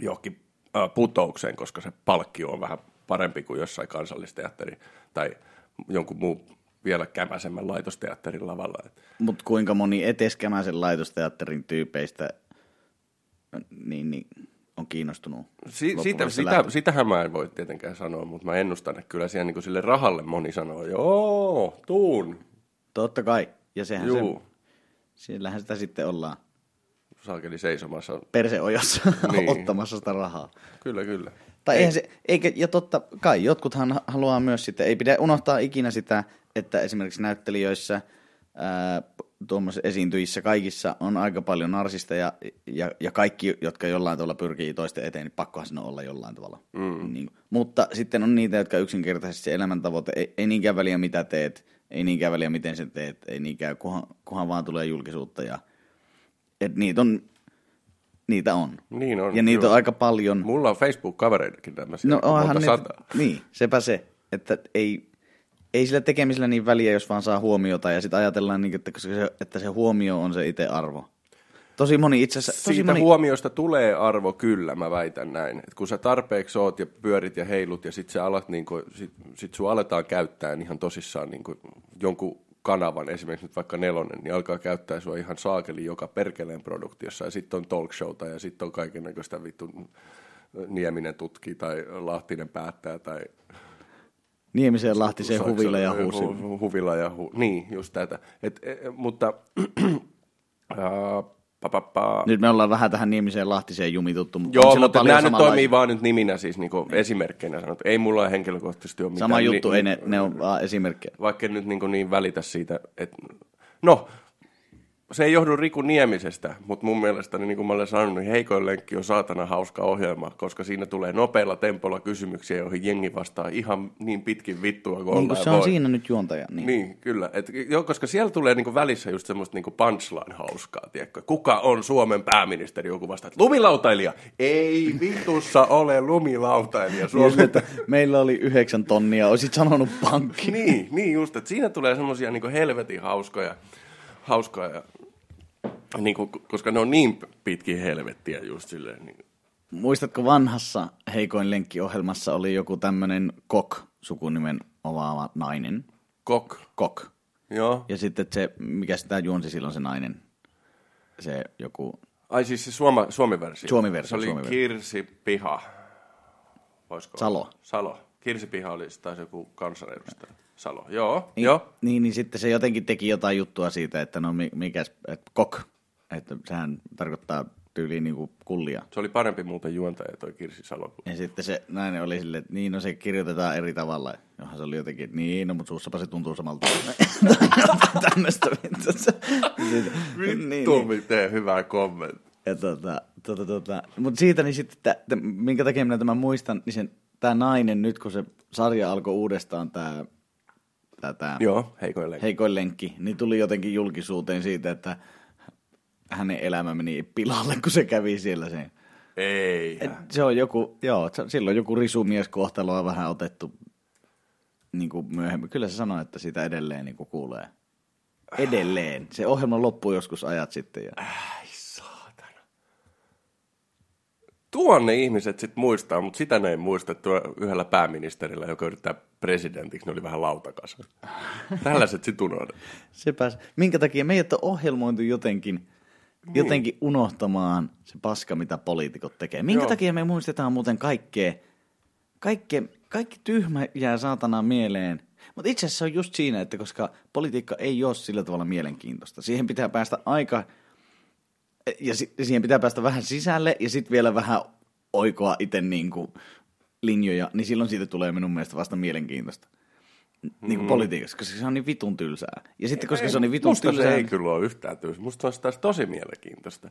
johonkin putoukseen, koska se palkkio on vähän parempi kuin jossain kansallisteatteri tai jonkun muun vielä kämäsemmän laitosteatterin lavalla. Mutta kuinka moni eteskämäisen laitosteatterin tyypeistä niin, niin on kiinnostunut Si- sitä, sitä, sitähän mä en voi tietenkään sanoa, mutta mä ennustan, että kyllä siellä niin sille rahalle moni sanoo, joo, tuun, Totta kai. Ja sehän juu, se, siellähän sitä sitten ollaan saakeli seisomassa. perseojossa Niin. ottamassa sitä rahaa. Kyllä, kyllä. Tai eihän se, eikä, ja totta kai, jotkuthan haluaa myös sitä, ei pidä unohtaa ikinä sitä, että esimerkiksi näyttelijöissä, tuommoisissa esiintyjissä kaikissa on aika paljon narsista ja, ja, ja kaikki, jotka jollain tavalla pyrkii toisten eteen, niin pakkohan siinä olla jollain tavalla. Mm. Niin, mutta sitten on niitä, jotka yksinkertaisesti se elämäntavoite, ei, ei niinkään väliä mitä teet, ei niinkään väliä miten sen teet, ei niinkään, kunhan, kunhan vaan tulee julkisuutta ja et niitä on, niitä on. Niin on. Ja niitä joo. on aika paljon. Mulla on Facebook-kavereitakin tämmöisiä. No onhan monta sataa. niin, sepä se, että ei, ei sillä tekemisellä niin väliä, jos vaan saa huomiota ja sitten ajatellaan, niin, että, se, että se huomio on se itse arvo. Tosi moni itse asiassa, tosi Siitä moni, huomiosta tulee arvo kyllä, mä väitän näin. Et kun sä tarpeeksi oot ja pyörit ja heilut ja sit, sä alat, niinku, sit, sit sun aletaan käyttää ihan tosissaan niinku, jonkun kanavan, esimerkiksi nyt vaikka nelonen, niin alkaa käyttää sua ihan saakeli joka perkeleen produktiossa. Ja sitten on talk showta ja sitten on kaiken näköistä vittu Nieminen tutkii tai Lahtinen päättää tai Niemisen Lahtisen Saksa- huvilla ja hu- huusi. hu- Huvila ja hu- niin, just tätä. Et, e, e, mutta ää, pa, pa, pa. Nyt me ollaan vähän tähän Niemiseen Lahtiseen jumituttu, mutta Joo, mutta nämä nyt toimii vaan nyt niminä siis niinku esimerkkeinä sanottu. Ei mulla henkilökohtaisesti ole mitään. Sama juttu, ei ni- ne, ne on vaan esimerkkejä. Vaikka nyt niin, niin välitä siitä, että... No, se ei johdu Riku Niemisestä, mutta mun mielestä, niin kuin mä olen sanonut, niin Heikoin lenkki on saatana hauska ohjelma, koska siinä tulee nopeilla tempolla kysymyksiä, joihin jengi vastaa ihan niin pitkin vittua kuin Niin kuin se on voi. siinä nyt juontaja. Niin. Niin, kyllä. Et, jo, koska siellä tulee niinku välissä just semmoista niinku punchline hauskaa, tiedätkö? Kuka on Suomen pääministeri? Joku vastaa, että lumilautailija. Ei vitussa ole lumilautailija. Niin, Suomen... että meillä oli yhdeksän tonnia, olisit sanonut pankki. niin, niin just, että siinä tulee semmoisia niinku helvetin hauskoja, hauskoja ja, niinku, koska ne on niin pitkin helvettiä just silleen. Niin. Muistatko vanhassa Heikoin lenkki-ohjelmassa oli joku tämmöinen Kok sukunimen omaava nainen? Kok. Kok. Joo. Ja sitten se, mikä sitä juonsi silloin se nainen? Se joku, Ai siis se suoma, suomi-versio. Suomi-versio, Se oli suomi-versio. Kirsi Piha. Voisiko Salo. Olla? Salo. Kirsi Piha oli taas joku kansanedustaja. Salo. Joo, niin, joo. Niin, niin sitten se jotenkin teki jotain juttua siitä, että no mi- mikäs, että Kok. Että sehän tarkoittaa tyyliin niinku kullia. Se oli parempi muuten juontaja toi Kirsi Salo. kuin- Ja sitten se nainen oli silleen, että niin, no se kirjoitetaan eri tavalla. Johon se oli jotenkin, niin, no mutta suussapa se tuntuu samalta. Tämmöistä vittu. Siitä- niin, Vittu, miten hyvä kommentti. Ja tota, tota, tota. Mutta siitä niin sitten, että, että minkä takia minä tämän muistan, niin sen, tämä nainen nyt kun se sarja alkoi uudestaan, tämä, tämä, tämä Joo, heikoille. heikoin lenkki, niin tuli jotenkin julkisuuteen siitä, että hänen elämä meni pilalle, kun se kävi siellä sen. Ei. Et se on joku, joo, silloin joku risumieskohtalo on vähän otettu niin kuin myöhemmin. Kyllä se sanoi, että sitä edelleen niin kuin kuulee. Edelleen. Se ohjelma loppui joskus ajat sitten. Ja... Ai saatana. Tuonne ihmiset sit muistaa, mutta sitä ne ei muista tuo yhdellä pääministerillä, joka yrittää presidentiksi, ne oli vähän lautakasa. Tällaiset sit unohdet. Sepäs. Minkä takia meidät on ohjelmointu jotenkin, jotenkin unohtamaan se paska, mitä poliitikot tekee. Minkä Joo. takia me muistetaan muuten kaikkea, kaikkea, kaikki tyhmä jää saatana mieleen. Mutta itse asiassa se on just siinä, että koska politiikka ei ole sillä tavalla mielenkiintoista. Siihen pitää päästä aika, ja si- siihen pitää päästä vähän sisälle ja sitten vielä vähän oikoa itse niinku linjoja, niin silloin siitä tulee minun mielestä vasta mielenkiintoista. Niin kuin politiikassa, koska se on niin vitun tylsää. Ja sitten koska se on niin vitun Musta tylsää, se ei kyllä ole yhtään tylsä. Musta se olisi taas tosi mielenkiintoista.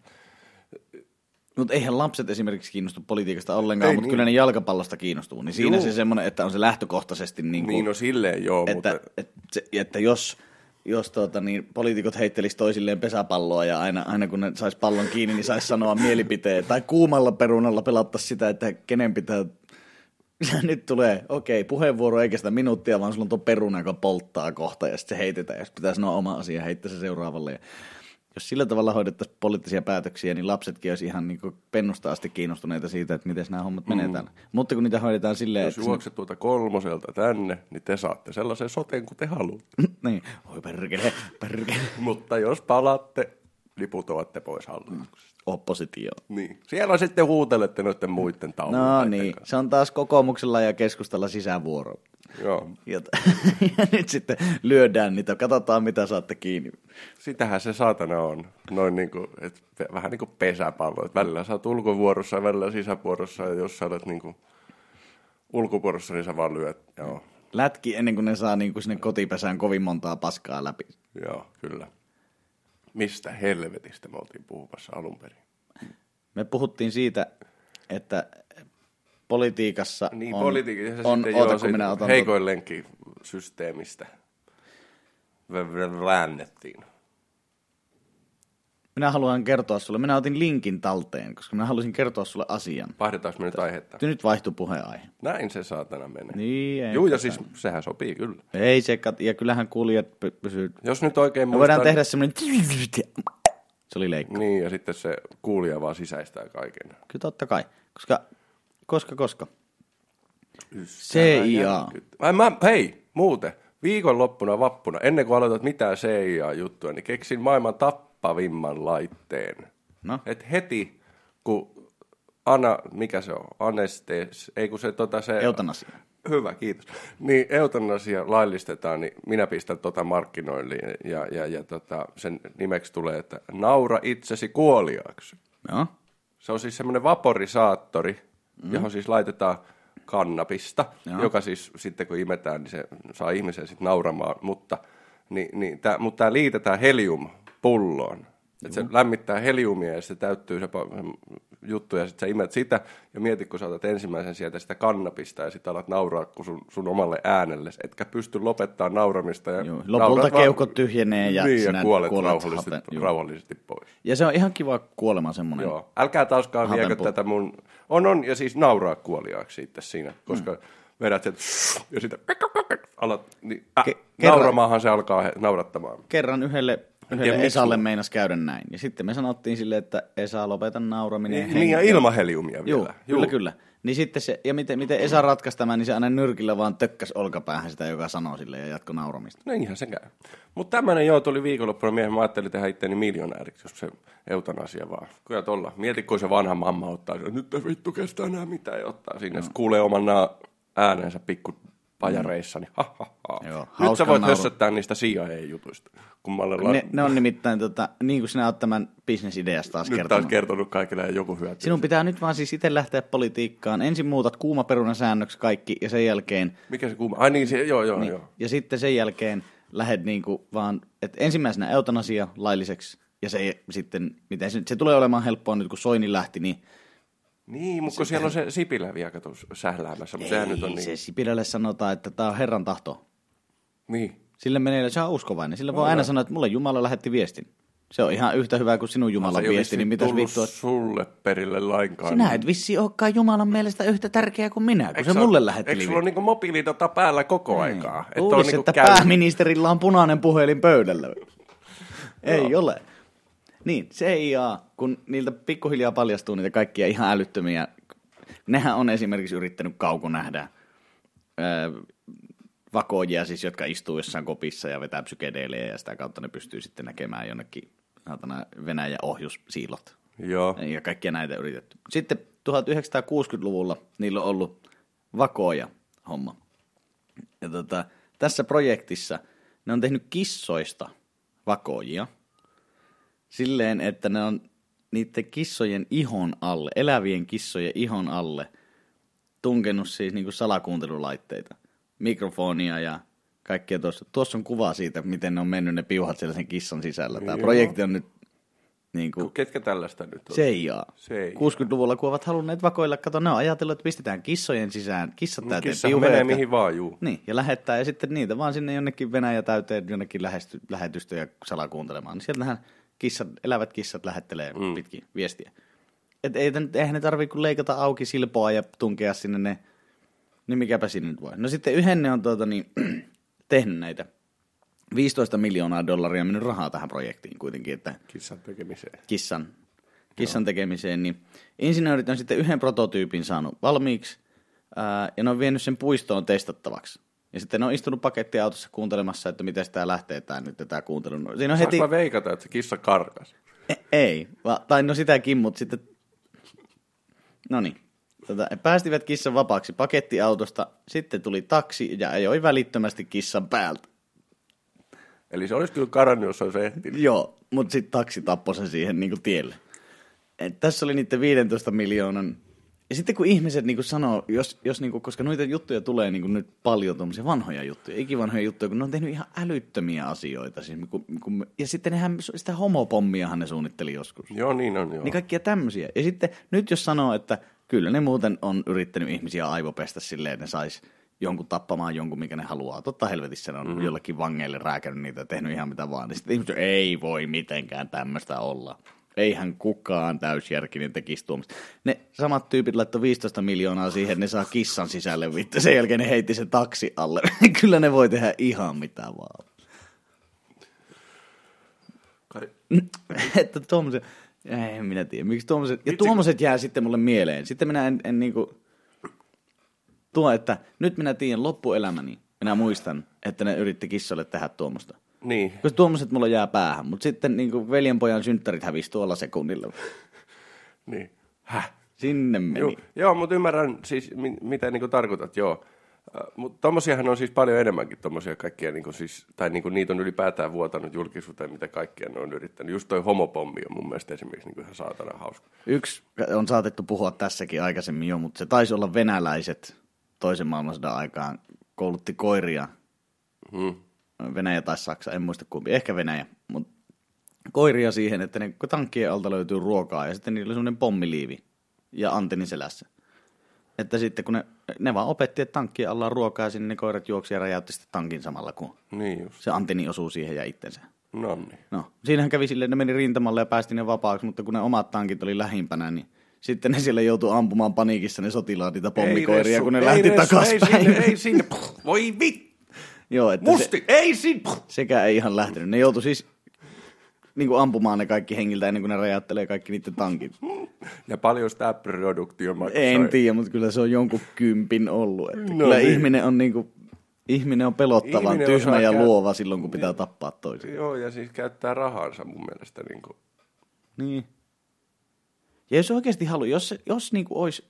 mutta eihän lapset esimerkiksi kiinnostu politiikasta ollenkaan, Ei mutta niin. kyllä ne jalkapallosta kiinnostuu. Niin siinä Juu. se semmoinen, että on se lähtökohtaisesti niin kuin, Niin no silleen joo, että, mutta... että, se, että jos, jos tuota, niin poliitikot heittelis toisilleen pesäpalloa ja aina, aina kun ne sais pallon kiinni, niin sais sanoa mielipiteen. Tai kuumalla perunalla pelattaisiin sitä, että kenen pitää... Ja nyt tulee, okei, puheenvuoro eikä sitä minuuttia, vaan sulla on tuo peruna, joka polttaa kohta ja sitten se heitetään ja sitten pitää sanoa oma asia ja heittää se seuraavalle. Ja jos sillä tavalla hoidettaisiin poliittisia päätöksiä, niin lapsetkin olisi ihan niin pennusta asti kiinnostuneita siitä, että miten nämä hommat menee täällä. Mutta kun niitä hoidetaan silleen, Jos että... juokset tuolta kolmoselta tänne, niin te saatte sellaisen soteen kuin te haluatte. niin, oi perkele, perkele. Mutta jos palatte, niin putoatte pois hallituksesta. Oppositio. Niin. Siellä sitten huutelette noiden muiden taulujen. No niin, se on taas kokoomuksella ja keskustalla sisävuoro. Joo. Ja, ja nyt sitten lyödään niitä, katsotaan mitä saatte kiinni. Sitähän se saatana on. Noin niin kuin, et, vähän niin kuin pesäpallo. Et välillä sä oot ulkovuorossa ja välillä sisävuorossa. Ja jos sä olet niin kuin ulkovuorossa, niin sä vaan lyöt. Joo, Lätki ennen kuin ne saa niin kuin sinne kotipesään kovin montaa paskaa läpi. joo, kyllä. Mistä helvetistä me oltiin puhumassa alun perin? Me puhuttiin siitä, että politiikassa Niin, on, politiikassa on sitten oota, joo, kun minä otan heikoin lenkki systeemistä vä- vä- väännettiin. Minä haluan kertoa sulle, minä otin linkin talteen, koska minä halusin kertoa sulle asian. Vaihdetaanko me nyt aihetta? Nyt vaihtui puheenaihe. Näin se saatana menee. Niin, ei Juu, ja siis sehän sopii kyllä. Ei se, kat- ja kyllähän kuulijat py- pysyy. Jos nyt oikein muistan... voidaan tehdä semmoinen... Se oli leikki. Niin, ja sitten se kuulija vaan sisäistää kaiken. Kyllä totta kai. Koska, koska, koska. CIA. Ai mä, hei, muuten, viikonloppuna vappuna, ennen kuin aloitat mitään CIA-juttua, niin keksin maailman tappavimman laitteen. No, Et heti, kun Ana, mikä se on, anestes, ei kun se tota se... Eutanasia. Hyvä, kiitos. Niin eutanasia laillistetaan, niin minä pistän tota markkinoille ja, ja, ja tota, sen nimeksi tulee, että naura itsesi kuoliaaksi. joo. Se on siis semmoinen vaporisaattori, mm. johon siis laitetaan kannabista, Joo. joka siis sitten kun imetään, niin se saa ihmisen sitten nauramaan, mutta niin, niin tää, mutta tämä liitetään heliumpulloon. Et se lämmittää heliumia ja se täyttyy se juttu ja sitten sä imet sitä ja mieti, kun sä otat ensimmäisen sieltä sitä kannabista ja sitten alat nauraa kun sun, sun omalle äänelle, etkä pysty lopettaa nauramista. Ja Joo. Lopulta vaan- keuhkot tyhjenee ja niin, sinä ja kuolet, kuolet rauhallisesti, hapen- rauhallisesti pois. Ja se on ihan kiva kuolema semmoinen. Joo, älkää taaskaan viekö tätä mun... On, on, ja siis nauraa kuoliaaksi sitten siinä, koska mm. vedät sen ja sitten alat, niin, äh, Ke- kerran- nauramaahan se alkaa he, naurattamaan. Kerran yhdelle, yhdelle miksi Esalle meinas käydä näin. Ja sitten me sanottiin sille, että Esa, lopeta nauraminen. Niin, ja ilman heliumia Joo, vielä. kyllä, kyllä. Niin sitten se, ja miten, miten Esa ratkaisi tämän, niin se aina nyrkillä vaan tökkäs olkapäähän sitä, joka sanoo sille ja jatko nauramista. No niinhän se käy. Mutta tämmöinen joo tuli viikonloppuna miehen. Mä ajattelin tehdä itteni miljonääriksi, jos se eutanasia vaan. Kyllä tolla. Mieti, kun se vanha mamma ottaa, että nyt ei vittu kestä enää mitään ja ottaa sinne. No. kuulee oman äänensä pikku pajareissa, niin ha, ha, ha. Joo, Nyt sä voit nauru. hössöttää niistä CIA-jutuista. Kummalle la... Ne, ne on nimittäin, tota, niin kuin sinä olet tämän bisnesideasta taas Nyt kertonut. taas kertonut kaikille ja joku hyötyy. Sinun pitää nyt vaan siis itse lähteä politiikkaan. Ensin muutat kuumaperunasäännöksi kaikki ja sen jälkeen Mikä se kuuma? Ai niin, se, joo, joo, Niin. joo. Ja sitten sen jälkeen lähdet niinku vaan, että ensimmäisenä eutanasia lailliseksi, ja se sitten, miten se, se tulee olemaan helppoa nyt kun Soini lähti, niin Niin, mutta kun siellä on se Sipilä vielä kato sähläämässä, mutta sehän nyt on niin. se Sipilälle sanotaan, että tämä on Herran tahto. Niin. Sille menee, se on uskovainen. Sille voi aina sanoa, että mulle Jumala lähetti viestin. Se on ihan yhtä hyvä kuin sinun Jumalan Se ei ole viesti, niin mitäs vittua. sulle perille lainkaan. Sinä et vissi olekaan Jumalan mielestä yhtä tärkeä kuin minä, kun Eikö se mulle lähetti Eikö sulla ole niinku mobiilidata päällä koko aikaa? Et ole Luulisi, niinku että käynyt- pääministerillä on punainen puhelin pöydällä. Ei ole. Niin, CIA, kun niiltä pikkuhiljaa paljastuu niitä kaikkia ihan älyttömiä, nehän on esimerkiksi yrittänyt kaukonähdä öö, vakoojia, siis, jotka istuu jossain kopissa ja vetää psykedeelejä ja sitä kautta ne pystyy sitten näkemään jonnekin saatana Venäjän ohjussiilot Joo. ja kaikkia näitä yritetty. Sitten 1960-luvulla niillä on ollut vakoja homma. Ja tota, tässä projektissa ne on tehnyt kissoista vakoojia silleen, että ne on niiden kissojen ihon alle, elävien kissojen ihon alle tunkenut siis niinku salakuuntelulaitteita, mikrofonia ja kaikkea tuossa. Tuossa on kuva siitä, miten ne on mennyt ne piuhat siellä sen kissan sisällä. Tämä Joo. projekti on nyt niin kuin Ketkä tällaista nyt on? CIA. CIA. 60-luvulla, kun ovat halunneet vakoilla, kato, ne on ajatellut, että pistetään kissojen sisään, kissat täyteen Kissa piuhoja, menee jotka- mihin vaan, juu. Niin, ja lähettää, ja sitten niitä vaan sinne jonnekin Venäjä täyteen jonnekin lähesty, lähetystä salakuuntelemaan. Niin sieltähän kissat, elävät kissat lähettelee mm. pitkin viestiä. Et eihän ne tarvitse kuin leikata auki silpoa ja tunkea sinne ne, niin mikäpä sinne nyt voi. No sitten yhden ne on tuota, niin, tehnyt näitä. 15 miljoonaa dollaria mennyt rahaa tähän projektiin kuitenkin, että Kissan tekemiseen. kissan, kissan tekemiseen, niin insinöörit on sitten yhden prototyypin saanut valmiiksi, ää, ja ne on vienyt sen puistoon testattavaksi. Ja sitten ne on istunut pakettiautossa kuuntelemassa, että miten tämä lähtee tämä nyt tämä kuuntelu. No, Siinä on heti... Mä veikata, että se kissa karkas? E- ei, va, tai no sitäkin, mutta sitten... No niin. Tota, päästivät kissan vapaaksi pakettiautosta, sitten tuli taksi ja ajoi välittömästi kissan päältä. Eli se olisi kyllä karannut, jos olisi ehtinyt. Joo, mutta sitten taksi tappoi sen siihen niin tielle. Et tässä oli niiden 15 miljoonan. Ja sitten kun ihmiset niin sanoo, jos, jos niin kuin, koska noita juttuja tulee niin nyt paljon tuommoisia vanhoja juttuja, ikivanhoja juttuja, kun ne on tehnyt ihan älyttömiä asioita. Siis, kun, kun, ja sitten nehän, sitä homopommiahan ne suunnitteli joskus. Joo, niin on, joo. Niin kaikkia tämmöisiä. Ja sitten nyt jos sanoo, että kyllä ne muuten on yrittänyt ihmisiä aivopestä silleen, että ne sais jonkun tappamaan jonkun, mikä ne haluaa. Totta helvetissä ne on mm-hmm. jollekin vangeille rääkännyt niitä ja tehnyt ihan mitä vaan. Niin sitten ihmiset, ei voi mitenkään tämmöistä olla. Eihän kukaan täysjärkinen tekisi tuommoista. Ne samat tyypit laittoi 15 miljoonaa siihen, ne saa kissan sisälle vittu. Sen jälkeen ne heitti se taksi alle. Kyllä ne voi tehdä ihan mitä vaan. Kai... että tuommoiset, en minä tiedä, miksi tuommoiset, ja tuommoiset jää sitten mulle mieleen. Sitten minä en, en niinku, tuo, että nyt minä tiedän loppuelämäni, minä muistan, että ne yritti kissalle tehdä tuommoista. Niin. Koska tuommoiset mulla jää päähän, mutta sitten niinku veljenpojan synttärit hävisi tuolla sekunnilla. Niin. Häh? Sinne meni. Joo, joo mutta ymmärrän siis, mi- mitä niin tarkoitat, joo. Mutta tommosiahan on siis paljon enemmänkin tommosia kaikkia, niin siis, tai niin niitä on ylipäätään vuotanut julkisuuteen, mitä kaikkia ne on yrittänyt. Just toi homopommi on mun mielestä esimerkiksi niin ihan saatana hauska. Yksi on saatettu puhua tässäkin aikaisemmin jo, mutta se taisi olla venäläiset toisen maailmansodan aikaan koulutti koiria Hmm. Venäjä tai Saksa, en muista kumpi, ehkä Venäjä, mutta koiria siihen, että ne tankkien alta löytyy ruokaa ja sitten niillä oli semmoinen pommiliivi ja antenni selässä. Että sitten kun ne, ne vaan opetti, että tankkien alla on ruokaa ja sinne ne koirat juoksi ja räjäytti sitten tankin samalla, kun Niin just. se antenni osuu siihen ja itsensä. No niin. No, siinähän kävi silleen, että ne meni rintamalle ja päästi ne vapaaksi, mutta kun ne omat tankit oli lähimpänä, niin sitten ne siellä joutui ampumaan paniikissa ne sotilaat niitä pommikoiria, Ressu, kun ne lähti Ressu, takaspäin. Ei sinne, ei sinne. Puh, voi vit. Joo, että Musti, se, ei sinne. Puh. sekä ei ihan lähtenyt. Ne joutui siis niin kuin ampumaan ne kaikki hengiltä ennen kuin ne räjäyttelee kaikki niiden tankit. Ja paljon sitä produktio maksoi. En tiedä, mutta kyllä se on jonkun kympin ollut. Että No kyllä niin. ihminen on niin kuin, ihminen on pelottavan Ihminen tyhmä ja käy- luova silloin, kun pitää tappaa toisia. Joo, ja siis käyttää rahansa mun mielestä. Niin kuin. Niin. Ja jos oikeasti haluaa, jos, jos niin kuin olisi,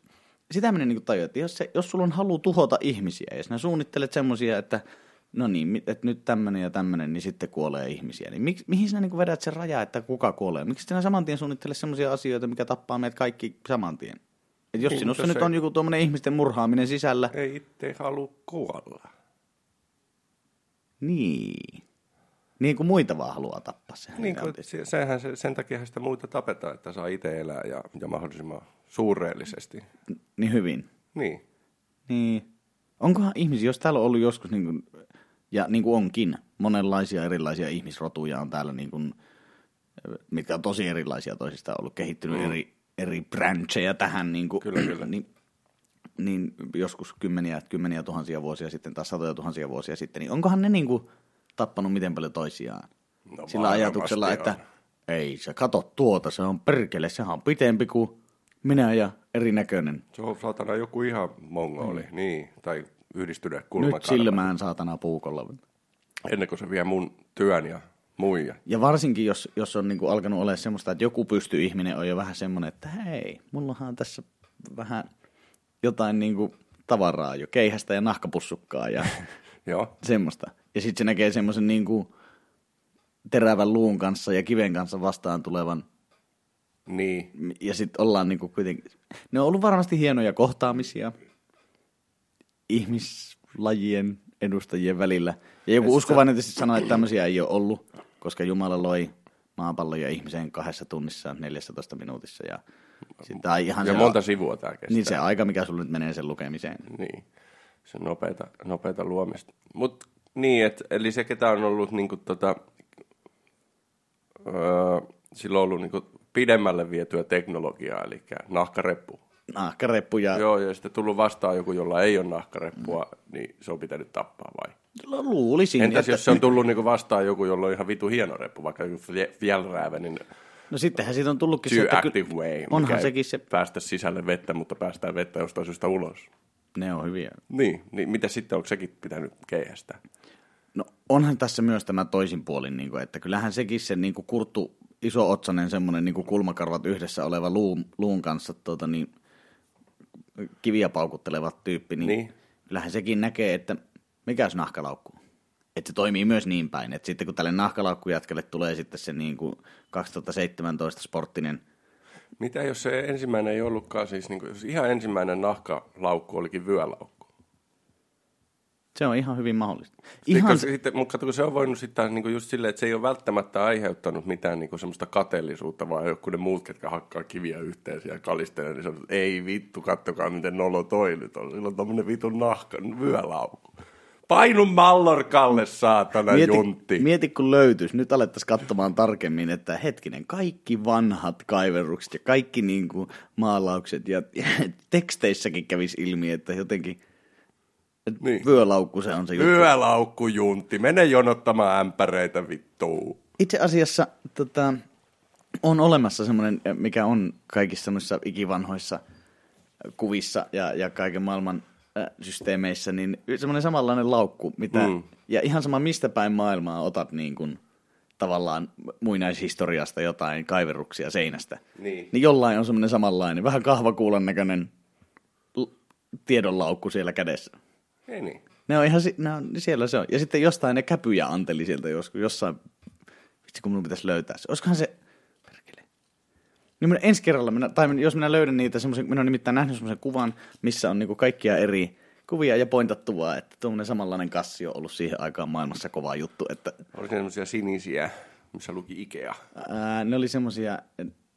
sitä minä niin tajua, että jos, se, jos sulla on halu tuhota ihmisiä, ja sinä suunnittelet semmoisia, että no niin, että nyt tämmöinen ja tämmöinen, niin sitten kuolee ihmisiä. Niin miksi, mihin sinä niin vedät sen raja, että kuka kuolee? Miksi sinä saman tien suunnittele sellaisia asioita, mikä tappaa meidät kaikki saman tien? Et jos Niin, sinussa mutta nyt on joku tuommoinen ihmisten murhaaminen sisällä, Ei itse halua kuolla. niin. Niin kuin muita vaan haluaa tappaa. Sehän Niin kuin, se, sehän se, sen takia sitä muita tapetaan, että saa itse elää ja, ja mahdollisimman suureellisesti. niin hyvin. Niin. Niin. Onkohan ihmisiä, jos täällä on ollut joskus, niin kuin, ja niin kuin onkin, monenlaisia erilaisia ihmisrotuja on täällä, niin kuin, mitkä on tosi erilaisia toisistaan ollut, kehittynyt mm. eri, eri brancheja tähän, niin kuin, Kyllä, kyllä. Niin, niin joskus kymmeniä, kymmeniä tuhansia vuosia sitten tai satoja tuhansia vuosia sitten, niin onkohan ne niin kuin, tappanut miten paljon toisiaan? No Sillä ajatuksella, on. että ei sä kato tuota, se on perkele, sehän on pitempi kuin minä ja erinäköinen. Se on saatana joku ihan mongoli, mm. niin, tai yhdistyneet Nyt kulmakarvat. silmään saatana puukolla. Ennen kuin se vie mun työn ja muija. Ja varsinkin, jos, jos on niinku alkanut olemaan semmoista, että joku pystyy ihminen on jo vähän semmoinen, että hei, mullahan on tässä vähän jotain niinku tavaraa jo, keihästä ja nahkapussukkaa ja Joo, semmoista. Ja sitten se näkee semmoisen niinku terävän luun kanssa ja kiven kanssa vastaan tulevan. niin. Ja sitten ollaan niinku kuitenkin... Ne on ollut varmasti hienoja kohtaamisia ihmislajien edustajien välillä. Ja joku uskovainen tietysti sanoi, että tämmöisiä ei ole ollut, koska Jumala loi maapallon ja ihmisen kahdessa tunnissa 14 minuutissa. Ja, sit, tai ihan Ja se, monta sivua tää kestää. Niin se aika, mikä sulle nyt menee sen lukemiseen. Niin, se on nopeata, nopeata luomista. Mut niin, et, eli se ketä on ollut niinku tota, öö, sillä on ollut niinku pidemmälle vietyä teknologiaa, eli nahkareppu. Nahkareppu ja Joo, ja sitten tullut vastaan joku, jolla ei ole nahkareppua, niin se on pitänyt tappaa vai? luulisin, Entäs että... jos se on tullut niinku vastaan joku, jolla on ihan vitu hieno reppu, vaikka joku Fje- Fjällrävenin No sittenhän siitä on tullutkin se, että Active Way, onhan sekin se, päästä sisälle vettä, mutta päästään vettä jostain syystä ulos. ne on hyviä. Niin, niin mitä sitten, onko sekin pitänyt keihästä? No onhan tässä myös tämä toisin puolin, niin kuin, että kyllähän sekin se niin kuin kurttu, iso otsanen semmoinen niin kuin kulmakarvat yhdessä oleva luun, luun kanssa tuota, niin, kiviä paukutteleva tyyppi, niin, Niin. kyllähän sekin näkee, että mikä olisi nahkalaukku. Että se toimii myös niin päin, että sitten kun tälle nahkalaukkujätkälle tulee sitten se niin kuin 2017 sporttinen, Mitä jos se ensimmäinen ei ollutkaan siis, niin kuin, jos ihan ensimmäinen nahkalaukku olikin vyölaukku? Se on ihan hyvin mahdollista. Ihan se, sitten, mutta kato, kun se on voinut sitten niin just silleen, että se ei ole välttämättä aiheuttanut mitään niin semmoista kateellisuutta, vaan joku ne muut, ketkä hakkaa kiviä yhteen ja kalistelee, niin sanoo, että ei vittu, kattokaa miten nolo toi nyt on. Sillä on tommonen vitun nahka, vyölaukku. Painu mallorkalle, saatana mieti, juntti. mieti, kun löytyisi. Nyt alettaisiin katsomaan tarkemmin, että hetkinen, kaikki vanhat kaiverrukset ja kaikki niin kuin maalaukset ja, ja teksteissäkin kävisi ilmi, että jotenkin Niin. vyölaukku se on se juttu. Vyölaukku, juntti. Mene jonottamaan ämpäreitä vittuun. Itse asiassa tota, on olemassa semmoinen, mikä on kaikissa noissa ikivanhoissa kuvissa ja, ja kaiken maailman äh, systeemeissä, niin semmoinen samanlainen laukku, mitä, Mm. ja ihan sama mistä päin maailmaa otat niin kuin, tavallaan muinaishistoriasta jotain kaiverruksia seinästä. Niin. niin jollain on semmoinen samanlainen, vähän kahvakuulan näköinen tiedonlaukku siellä kädessä. Ei niin. Ne on ihan, ne on, siellä se on. Ja sitten jostain ne käpyjä anteli sieltä joskus, jossain, vitsi kun minun pitäisi löytää se. Olisikohan se, perkele. Niin minä ensi kerralla, minä, tai jos minä löydän niitä semmoisen, minä olen nimittäin nähnyt semmoisen kuvan, missä on niinku kaikkia eri kuvia ja pointattu vaan, että tuommoinen samanlainen kassi on ollut siihen aikaan maailmassa kova juttu, että Oli semmoisia sinisiä, missä luki Ikea. ää, ne oli semmoisia,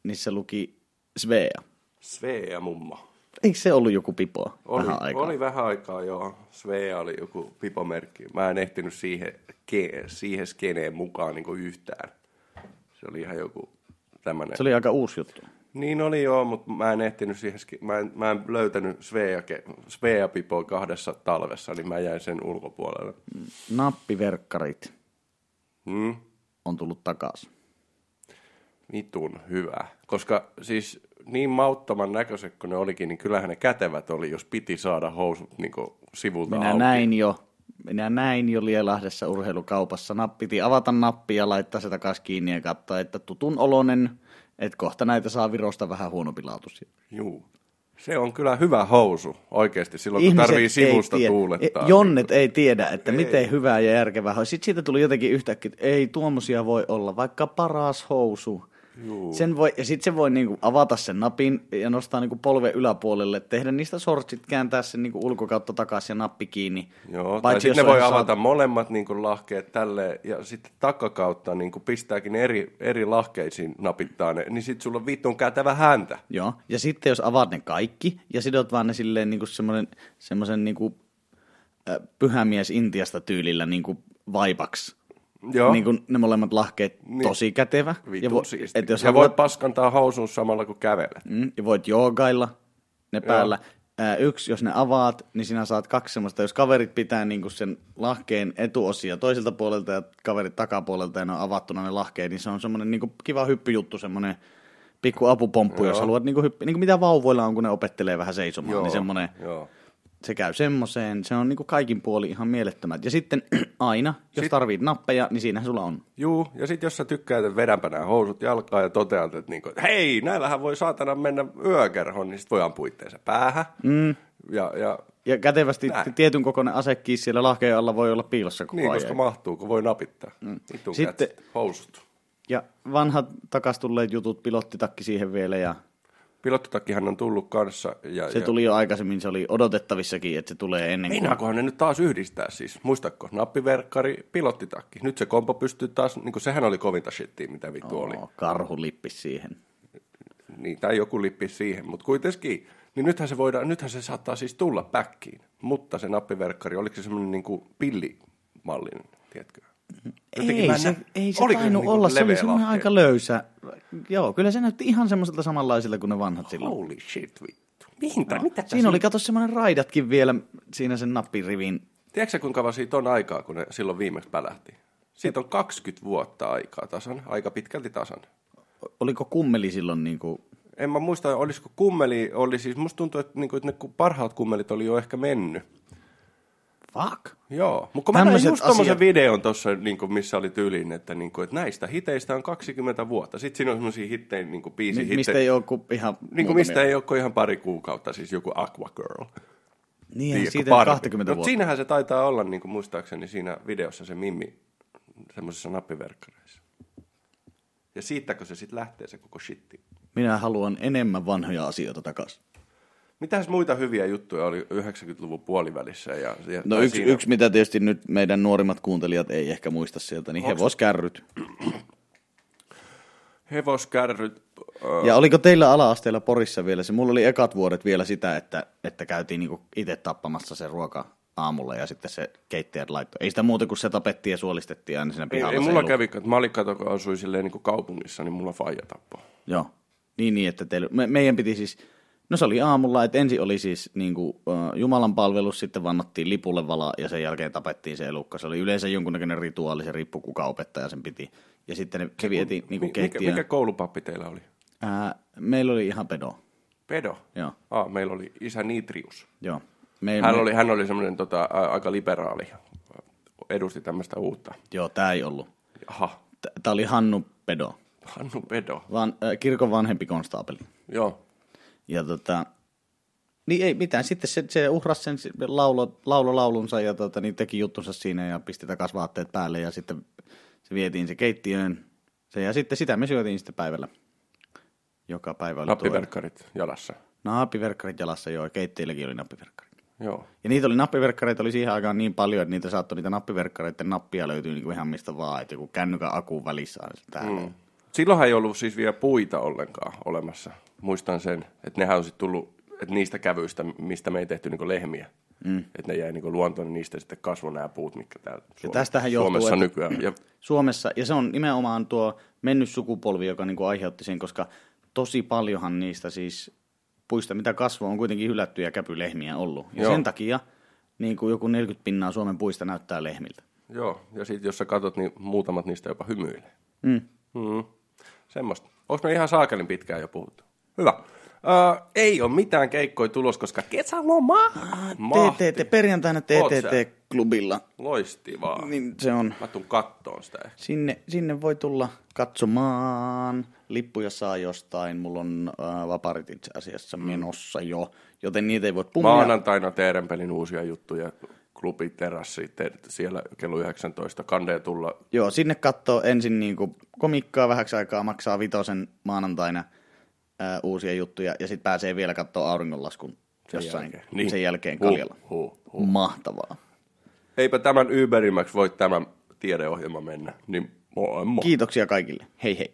niissä luki Svea. Svea mummo. Eikö se ollut joku pipo Oli, vähän aikaa? oli vähän aikaa, joo. Svea oli joku pipomerkki. Mä en ehtinyt siihen, ke, siihen skeneen mukaan niin yhtään. Se oli ihan joku tämmönen. Se oli aika uusi juttu. Niin oli joo, mutta mä en ehtinyt siihen, mä en, mä en löytänyt Svea, Svea pipoa kahdessa talvessa, niin mä jäin sen ulkopuolelle. Nappiverkkarit Hmm? on tullut takaisin. Vitun hyvä. Koska siis niin mauttoman näköiset kuin ne olikin, niin kyllähän ne kätevät oli, jos piti saada housut niin sivulta Minä auki. näin jo, minä näin jo Lielahdessa urheilukaupassa. Nap, piti avata nappi ja laittaa se takaisin kiinni ja katsoa, että tutun olonen, että kohta näitä saa Virosta vähän huonompi laatuisia. Juu. Se on kyllä hyvä housu oikeasti silloin, kun tarvii sivusta ei tiedä, tuulettaa. Jonnet ei tiedä, että ei. miten hyvää ja järkevää on. Sitten siitä tuli jotenkin yhtäkkiä, että ei tuommoisia voi olla, vaikka paras housu. Juu. Sen voi, ja sitten se voi niinku avata sen napin ja nostaa niinku polven yläpuolelle, tehdä niistä sortsit, kääntää sen niinku ulkokautta takaisin ja nappi kiinni. Joo, tai sitten ne voi avata saat... molemmat niinku lahkeet tälle ja sitten takakautta niinku pistääkin eri, eri lahkeisiin napittaa ne, niin sitten sulla on vittuun kätevä häntä. Joo, ja sitten jos avaat ne kaikki ja sidot vaan ne silleen niinku semmoisen niinku, äh, pyhämies Intiasta tyylillä niinku vaipaksi, Joo. Niin kuin ne molemmat lahkeet niin. tosi kätevä. ja, vo, et jos ja voit paskantaa housun samalla kun kävelet. Mm, ja voit joogailla ne päällä. Ää, yksi, jos ne avaat, niin sinä saat kaksi semmoista. Jos kaverit pitää niin kuin sen lahkeen etuosia toiselta puolelta ja kaverit takapuolelta ja ne on avattuna ne lahkeet, niin se on semmoinen niin kuin kiva hyppyjuttu, semmoinen pikku apupomppu, Joo. jos haluat niin kuin hyppi, niin kuin mitä vauvoilla on, kun ne opettelee vähän seisomaan, Joo. niin semmoinen... Joo se käy semmoiseen, se on niinku kaikin puoli ihan mielettömät. Ja sitten aina, jos sit, tarvit nappeja, niin siinähän sulla on. Juu, ja sitten jos sä tykkäät, että vedänpä nämä housut jalkaan ja toteat, että niinku, hei, näillähän voi saatana mennä yökerhoon, niin sit voi ampua itteensä päähän. Mm. Ja, ja, ja kätevästi näin. tietyn kokoinen asekiis siellä lahkeen alla voi olla piilossa koko niin, ajan. koska mahtuu, kun voi napittaa. Mm. Sitten, housut. Ja vanhat takas tulleet jutut, pilottitakki siihen vielä ja Pilottitakkihan on tullut kanssa. Ja, se ja... tuli jo aikaisemmin, se oli odotettavissakin, että se tulee ennen kuin... Meinaakohan ne nyt taas yhdistää siis? Muistatko? Nappiverkkari, pilottitakki. Nyt se kompo pystyy taas, niin kuin sehän oli kovinta shittiä, mitä vittu oh, oli. Karhulippi siihen. Niin, tai joku lippi siihen, mutta kuitenkin. Niin nythän se, voidaan, nythän se saattaa siis tulla päkkiin. Mutta se nappiverkkari, oliko se semmoinen niin kuin pillimallinen, tiedätkö? Jotenkin ei, se, ei se tainnut niin olla, se oli semmoinen aika löysä. Joo, kyllä se näytti ihan semmoiselta samanlaisilta kuin ne vanhat silloin. Holy shit, vittu. Mihin no, mitä Siinä oli, kato semmoinen raidatkin vielä siinä sen nappirivin. Tiedätkö kuinka kauan siitä on aikaa, kun ne silloin viimeksi pälähti? Siitä on 20 vuotta aikaa tasan, aika pitkälti tasan. Oliko kummeli silloin niin kuin... En mä muista, olisiko kummeli, oli siis, musta tuntuu, että, niin kuin, että ne parhaat kummelit oli jo ehkä mennyt. Fuck. Joo, mutta mä näin just asiat... videon tuossa, niin missä oli tyyliin, että, niin kuin, että näistä hiteistä on 20 vuotta. Sitten siinä on semmoisia hittejä, niin kuin biisi Mi- Mistä ei ole ihan niin kuin, mistä ei ole ihan pari kuukautta, siis joku Aqua Girl. Niin, Tiedätkö, siitä on 20 vuotta. siinähän se taitaa olla, niin kuin muistaakseni, siinä videossa se Mimmi semmoisessa nappiverkkareissa. Ja siitäkö se sitten lähtee se koko shitti? Minä haluan enemmän vanhoja asioita takaisin. Mitäs muita hyviä juttuja oli 90-luvun puolivälissä? Ja, ja no yksi, siinä... yksi, mitä tietysti nyt meidän nuorimmat kuuntelijat ei ehkä muista sieltä, niin Onks... hevoskärryt. Hevoskärryt. Uh... Ja oliko teillä ala-asteella Porissa vielä se? Mulla oli ekat vuodet vielä sitä, että, että käytiin niinku itse tappamassa se ruoka aamulla ja sitten se keittäjät laittoi. Ei sitä muuta kuin se tapettiin ja suolistettiin aina siinä pihalla. Ei, ei mulla kävi, että mä olin kato, kun asuin silleen niin kuin kaupungissa, niin mulla faija tappoi. Joo, niin, niin että teille, me, meidän piti siis No se oli aamulla, että ensin oli siis niin kuin, uh, Jumalan palvelus, sitten vannottiin lipulle vala ja sen jälkeen tapettiin se elukka. Se oli yleensä jonkunnäköinen rituaali, se riippui kuka opettaja sen piti. Ja sitten ne, se vietiin niin kuin mikä, mikä koulupappi teillä oli? Ää, meillä oli ihan pedo. Pedo? Joo. Ah, meillä oli isä Nitrius. Joo. Me, hän, me... oli, hän oli semmoinen tota, aika liberaali, edusti tämmöistä uutta. Joo, tämä ei ollut. Aha. Tämä oli Hannu Pedo. Hannu Pedo. Van, äh, kirkon vanhempi konstaapeli. Joo. Ja tota, niin ei mitään. Sitten se, se uhrasi sen laulo, laulo laulunsa ja tota, niin teki juttunsa siinä ja pisti takaisin vaatteet päälle ja sitten se vietiin se keittiöön. Se, ja sitten sitä me syötiin sitten päivällä. Joka päivä oli Nappiverkkarit tuo. jalassa. Nappiverkkarit jalassa, joo. Keittiölläkin oli nappiverkkarit. Joo. Ja niitä oli nappiverkkareita oli siihen aikaan niin paljon, että niitä saattoi niitä nappiverkkareiden nappia löytyy niin kuin ihan mistä vaan, että joku kännykän akun välissä on mm. Silloinhan ei ollut siis vielä puita ollenkaan olemassa. Muistan sen, että nehän on sitten tullut että niistä kävyistä, mistä me ei tehty niin lehmiä. Mm. Että ne jäi niin luontoon, niin niistä sitten kasvoi nämä puut, mitkä täällä Suom- ja tästähän johtuu, Suomessa nykyään. Ja... Suomessa, ja se on nimenomaan tuo mennyt sukupolvi, joka niin aiheutti sen, koska tosi paljonhan niistä siis puista, mitä kasvoi, on kuitenkin hylättyjä käpylehmiä ollut. Ja Joo. sen takia niin kuin joku 40 pinnaa Suomen puista näyttää lehmiltä. Joo, ja sitten jos sä katsot, niin muutamat niistä jopa hymyilee. Mm. Mm. Semmoista. Onko me ihan saakelin pitkään jo puhuttu? Hyvä. Uh, ei ole mitään keikkoja tulos, koska kesäloma. TTT, perjantaina TTT klubilla. Loistivaa. Niin. Se on, Mä tuun kattoon sitä ehkä. sinne, sinne voi tulla katsomaan. Lippuja saa jostain. Mulla on äh, vaparit itse asiassa menossa jo, joten niitä ei voi pummia. Maanantaina Teeren pelin uusia juttuja. Klubi terassi, te, siellä kello 19. Kandee tulla. Joo, sinne katsoo ensin niinku komikkaa vähäksi aikaa, maksaa vitosen maanantaina ää, uusia juttuja ja sitten pääsee vielä katsoa auringonlaskun jossain jälkeen. niin. Niin. sen jälkeen Huh, Kaljalla. huh, huh. Mahtavaa. Eipä tämän Uberimmäksi voi tämä tiedeohjelma mennä. Niin moi moi. Kiitoksia kaikille. Hei hei.